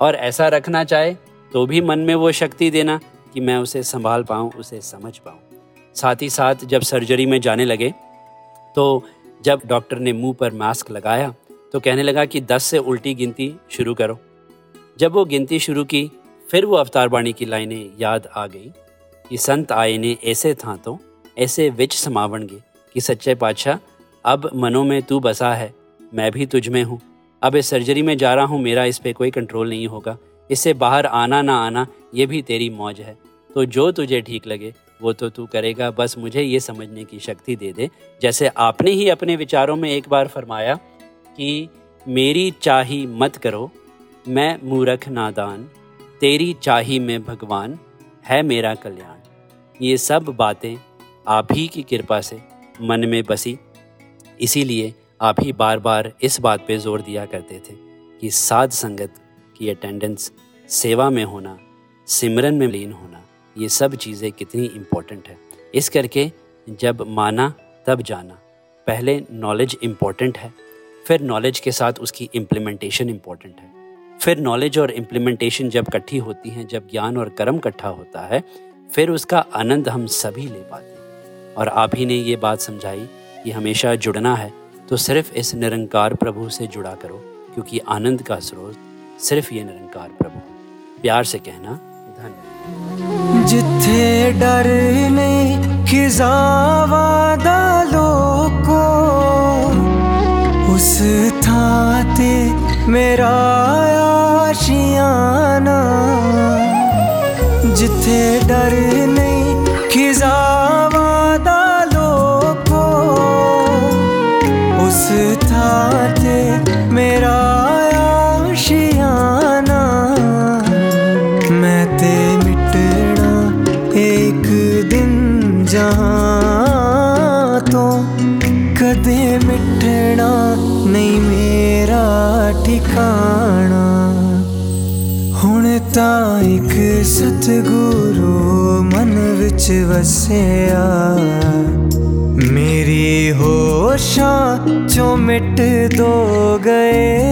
और ऐसा रखना चाहे तो भी मन में वो शक्ति देना कि मैं उसे संभाल पाऊँ, उसे समझ पाऊँ। साथ ही साथ जब सर्जरी में जाने लगे तो जब डॉक्टर ने मुँह पर मास्क लगाया तो कहने लगा कि 10 से उल्टी गिनती शुरू करो। जब वो गिनती शुरू की, फिर वो अवतार बाणी की लाइनें याद आ गई कि संत आए ने ऐसे था तो ऐसे विच समावण समावणगे कि सच्चे पातशाह, अब मनों में तू बसा है मैं भी तुझ में हूँ। अब इस सर्जरी में जा रहा हूँ, मेरा इस पर कोई कंट्रोल नहीं होगा। इससे बाहर आना ना आना, ये भी तेरी मौज है। तो जो तुझे ठीक लगे, वो तो तू करेगा। बस मुझे ये समझने की शक्ति दे दे। जैसे आपने ही अपने विचारों में एक बार फरमाया कि मेरी चाही मत करो, मैं मूरख नादान, तेरी चाही में भगवान है मेरा कल्याण। ये सब बातें आप ही की कृपा से मन में बसी। इसीलिए आप ही बार बार इस बात पे ज़ोर दिया करते थे कि साध संगत की अटेंडेंस सेवा में होना, सिमरन में लीन होना, ये सब चीज़ें कितनी इम्पोर्टेंट है। इस करके जब माना, तब जाना। पहले नॉलेज इंपॉर्टेंट है, फिर नॉलेज के साथ उसकी इम्प्लीमेंटेशन इंपॉर्टेंट है। फिर नॉलेज और इम्प्लीमेंटेशन जब इकट्ठी होती हैं, जब ज्ञान और कर्म इकट्ठा होता है, फिर उसका आनंद हम सभी ले पाते हैं। और आप ही ने ये बात समझाई कि हमेशा जुड़ना है तो सिर्फ़ इस निरंकार प्रभु से जुड़ा करो, क्योंकि आनंद का स्रोत सिर्फ़ ये निरंकार प्रभु प्यार से कहना धन जिथे डर को उस थाते मेरा आशियाना। जिथे डरने ਤਾਂ ਇੱਕ ਸਤਿਗੁਰੂ ਮਨ ਵਿੱਚ ਵਸਿਆ। ਮੇਰੀ ਹੋਸ਼ਾਂ ਚੋਂ ਮਿਟ ਦੋ ਗਏ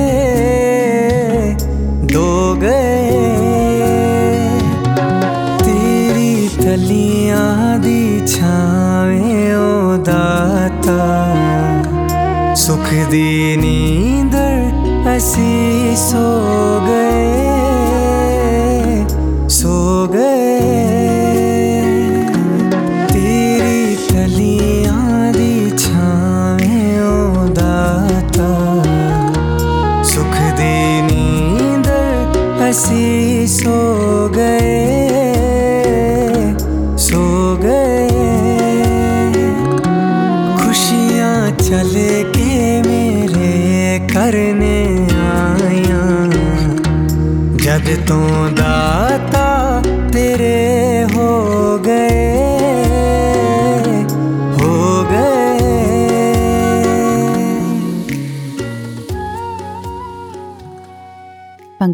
ਦੋ ਗਏ। ਤੇਰੀ ਤਲੀਆਂ ਦੀ ਛਾਵੇਂ ਓ ਦਾਤਾ ਸੁਖ ਦੀ ਨੀਂਦਰ ਅਸੀਂ ਸੋ ਗਏ।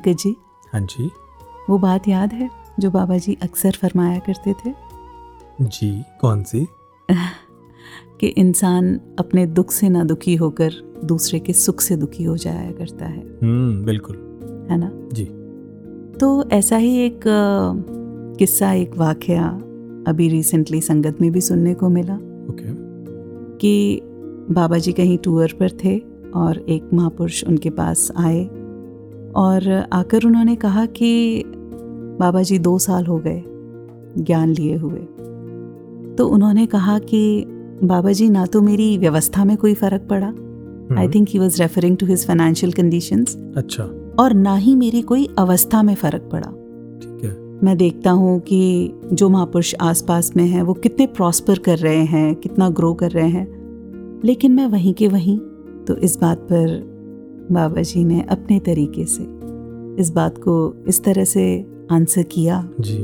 पंकज जी। हाँ जी। वो बात याद है जो बाबा जी अक्सर फरमाया करते थे? जी कौन सी? कि इंसान अपने दुख से ना दुखी होकर दूसरे के सुख से दुखी हो जाया करता है। हम्म बिल्कुल। है ना? जी। तो ऐसा ही एक किस्सा एक वाकया अभी रिसेंटली संगत में भी सुनने को मिला। ओके। कि बाबा जी कहीं टूर पर थे और एक महापुरुष उनके पास आए और आकर उन्होंने कहा कि बाबा जी दो साल हो गए ज्ञान लिए हुए। तो उन्होंने कहा कि बाबा जी ना तो मेरी व्यवस्था में कोई फ़र्क पड़ा। I think he was referring to his financial conditions अच्छा। और ना ही मेरी कोई अवस्था में फ़र्क पड़ा। ठीक है। मैं देखता हूँ कि जो महापुरुष आसपास में हैं वो कितने प्रॉस्पर कर रहे हैं कितना ग्रो कर रहे हैं। लेकिन मैं वहीं के वहीं तो इस बात पर बाबा जी ने अपने तरीके से इस बात को इस तरह से आंसर किया जी।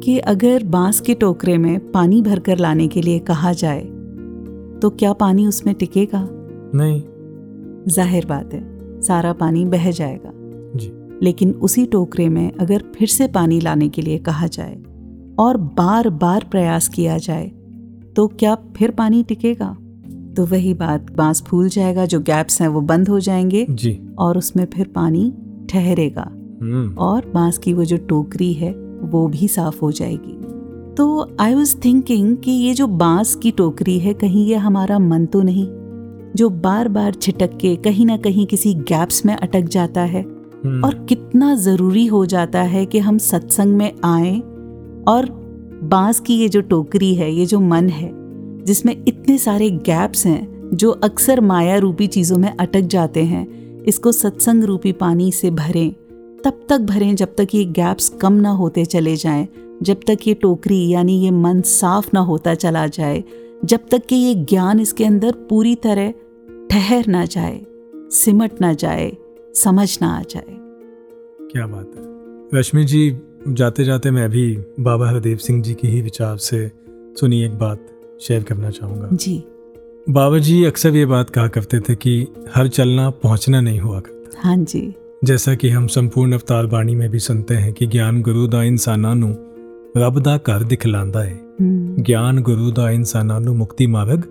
कि अगर बाँस के टोकरे में पानी भरकर लाने के लिए कहा जाए तो क्या पानी उसमें टिकेगा? नहीं। ज़ाहिर बात है सारा पानी बह जाएगा। जी। लेकिन उसी टोकरे में अगर फिर से पानी लाने के लिए कहा जाए और बार बार प्रयास किया जाए तो क्या फिर पानी टिकेगा? तो वही बात बाँस फूल जाएगा जो गैप्स हैं वो बंद हो जाएँगे जी। और उसमें फिर पानी ठहरेगा। हम्म। और बाँस की वो जो टोकरी है वो भी साफ़ हो जाएगी। तो आई वॉज़ थिंकिंग कि ये जो बाँस की टोकरी है कहीं ये हमारा मन तो नहीं जो बार बार छिटक के कहीं ना कहीं किसी गैप्स में अटक जाता है हम्म, और कितना ज़रूरी हो जाता है कि हम सत्संग में आए और बाँस की ये जो टोकरी है ये जो मन है जिसमें इतने सारे गैप्स हैं, जो अक्सर माया रूपी चीज़ों में अटक जाते हैं, इसको सत्संग रूपी पानी से भरें। तब तक भरें जब तक ये गैप्स कम ना होते चले जाएँ, जब तक ये टोकरी, यानी ये मन साफ़ ना होता चला जाए, जब तक कि ये ज्ञान इसके अंदर पूरी तरह ठहर ना जाए, सिमट ना जाए, समझ ना आ जाए। क्या बात है। रश्मि जी जाते जाते मैं भी बाबा हरदेव सिंह जी की ही विचार से सुनी एक बात। शेयर करना चाहूँगा जी बाबा जी अक्सर ये बात कहा करते थे कि हर चलना पहुँचना नहीं हुआ करता हाँ जी जैसा कि हम संपूर्ण अवतार बाणी में भी सुनते हैं कि ज्ञान गुरु ਦਾ ਇਨਸਾਨਾਂ ਨੂੰ ਰੱਬ ਦਾ ਘਰ ਦਿਖਲਾਉਂਦਾ ਹੈ हम्म, ज्ञान गुरु ਦਾ ਇਨਸਾਨਾਂ ਨੂੰ ਮੁਕਤੀ ਮਾਰਗ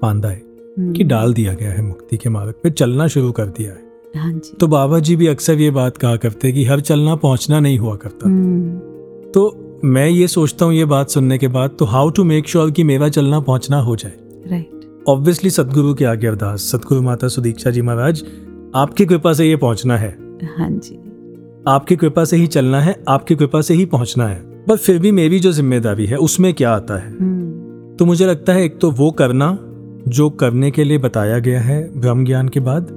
ਪਾਉਂਦਾ ਹੈ हम्म, कि डाल दिया गया है मुक्ति के मार्ग पे चलना शुरू कर दिया है हाँ जी तो बाबा जी भी अक्सर ये बात कहा करते कि हर चलना पहुंचना नहीं हुआ करता हम्म, तो मैं ये सोचता हूँ ये बात सुनने के बाद तो हाउ टू मेक श्योर कि मेरा चलना पहुँचना हो जाए। राइट ऑब्वियसली सदगुरु के आगे अरदास सदगुरु माता सुदीक्षा जी महाराज आपकी कृपा से ये पहुँचना है। हाँ जी। आपकी कृपा से ही चलना है आपकी कृपा से ही पहुँचना है। पर फिर भी मेरी जो ज़िम्मेदारी है उसमें क्या आता है? हम्म, तो मुझे लगता है एक तो वो करना जो करने के लिए बताया गया है ब्रह्म ज्ञान के बाद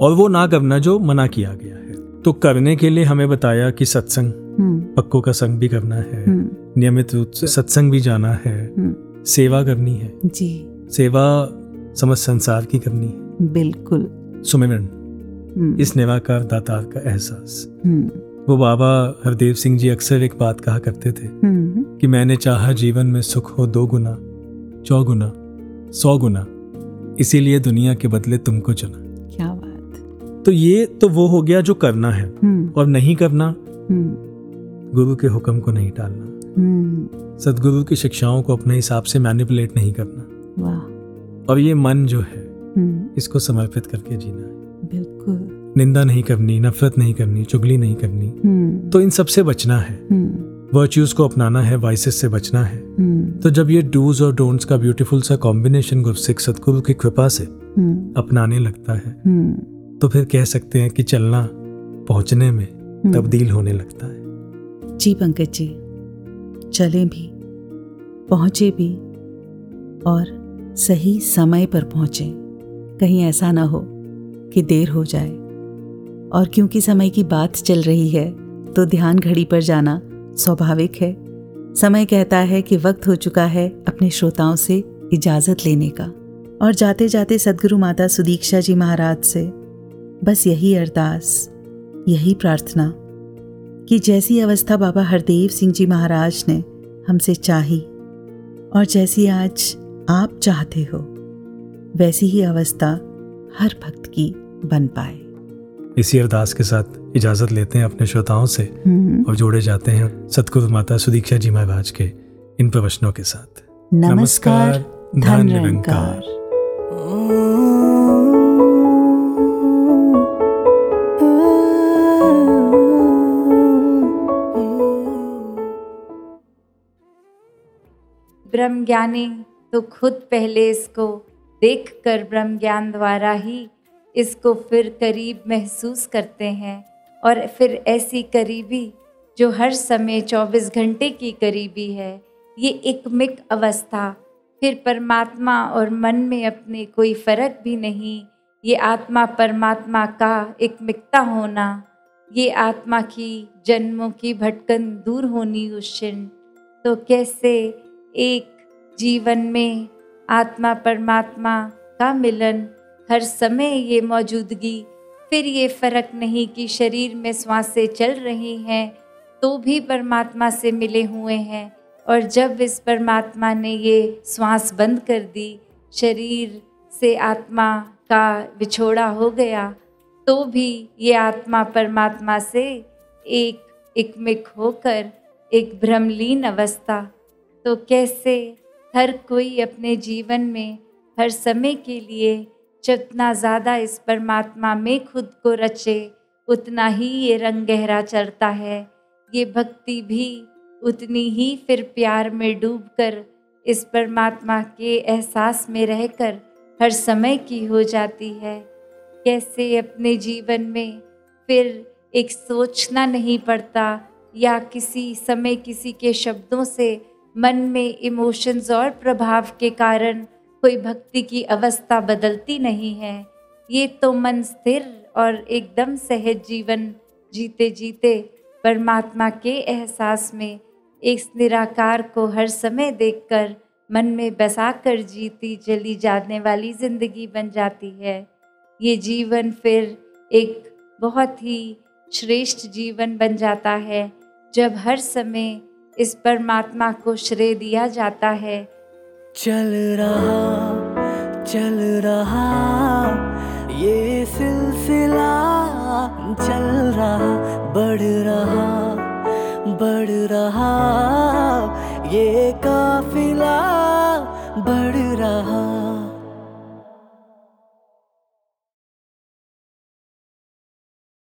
और वो ना करना जो मना किया गया है। तो करने के लिए हमें बताया कि सत्संग पक्कों का संग भी करना है। हम्म, नियमित रूप से सत्संग भी जाना है। हम्म, सेवा करनी है। जी। सेवा समस्त संसार की करनी है। बिल्कुल। सुमिरन हम्म, इस निराकार दातार का एहसास। हम्म, वो बाबा हरदेव सिंह जी अक्सर एक बात कहा करते थे हम्म, कि मैंने चाहा जीवन में सुख हो दो गुना चौगुना सौ गुना। इसीलिए दुनिया के बदले तुमको चुना। क्या बात। तो ये तो वो हो गया जो करना है हम्म, और नहीं करना हम्म, गुरु के हुक्म को नहीं टालना। हम्म, सदगुरु की शिक्षाओं को अपने हिसाब से मैनिपुलेट नहीं करना। और ये मन जो है हम्म, इसको समर्पित करके जीना है। बिल्कुल। निंदा नहीं करनी नफरत नहीं करनी चुगली नहीं करनी हम्म, तो इन सबसे बचना है। वर्च्यूज को अपनाना है वाइसेस से बचना है। तो जब ये डूज और डोंट्स का ब्यूटीफुल सा कॉम्बिनेशन गुरसिख सदगुरु की कृपा से अपनाने लगता है तो फिर कह सकते हैं कि चलना पहुँचने में। तब्दील होने लगता है। जी पंकज जी, चलें भी, पहुँचे भी और सही समय पर पहुँचे। कहीं ऐसा ना हो कि देर हो जाए। और क्योंकि समय की बात चल रही है तो ध्यान घड़ी पर जाना स्वाभाविक है। समय कहता है कि वक्त हो चुका है अपने श्रोताओं से इजाज़त लेने का। और जाते जाते सदगुरु माता सुदीक्षा जी महाराज से बस यही अरदास, यही प्रार्थना कि जैसी अवस्था बाबा हरदेव सिंह जी महाराज ने हमसे चाही और जैसी आज आप चाहते हो वैसी ही अवस्था हर भक्त की बन पाए। इसी अरदास के साथ इजाज़त लेते हैं अपने श्रोताओं से हम्म, और जोड़े जाते हैं सतगुरु माता सुदीक्षा जी महाराज के इन प्रवचनों के साथ। नमस्कार धन निरंकार ब्रह्म ज्ञानी तो खुद पहले इसको देख कर ब्रह्म ज्ञान द्वारा ही इसको फिर करीब महसूस करते हैं और फिर ऐसी करीबी जो हर समय 24 घंटे की करीबी है, ये एकमिक अवस्था। फिर परमात्मा और मन में अपने कोई फ़र्क भी नहीं, ये आत्मा परमात्मा का एकमिकता होना, ये आत्मा की जन्मों की भटकन दूर होनी उस क्षण। तो कैसे एक जीवन में आत्मा परमात्मा का मिलन। हर समय ये मौजूदगी। फिर ये फ़र्क नहीं कि शरीर में श्वासें चल रही हैं तो भी परमात्मा से मिले हुए हैं। और जब इस परमात्मा ने ये श्वास बंद कर दी, शरीर से आत्मा का विछोड़ा हो गया तो भी ये आत्मा परमात्मा से एक एकमिक होकर, एक भ्रमलीन अवस्था तो कैसे हर कोई अपने जीवन में, हर समय के लिए जितना ज़्यादा इस परमात्मा में खुद को रचे, उतना ही ये रंग गहरा चढ़ता है। ये भक्ति भी उतनी ही फिर प्यार में डूबकर, इस परमात्मा के एहसास में रहकर हर समय की हो जाती है। कैसे अपने जीवन में फिर एक सोचना नहीं पड़ता, या किसी समय किसी के शब्दों से मन में इमोशंस और प्रभाव के कारण कोई भक्ति की अवस्था बदलती नहीं है। ये तो मन स्थिर और एकदम सहज जीवन जीते जीते परमात्मा के एहसास में इस निराकार को हर समय देखकर मन में बसा कर जीती चली जाने वाली ज़िंदगी बन जाती है। ये जीवन फिर एक बहुत ही श्रेष्ठ जीवन बन जाता है, जब हर समय इस परमात्मा को श्रेय दिया जाता है। चल रहा चल रहा, ये सिलसिला चल रहा, बढ़ रहा बढ़ रहा, ये काफिला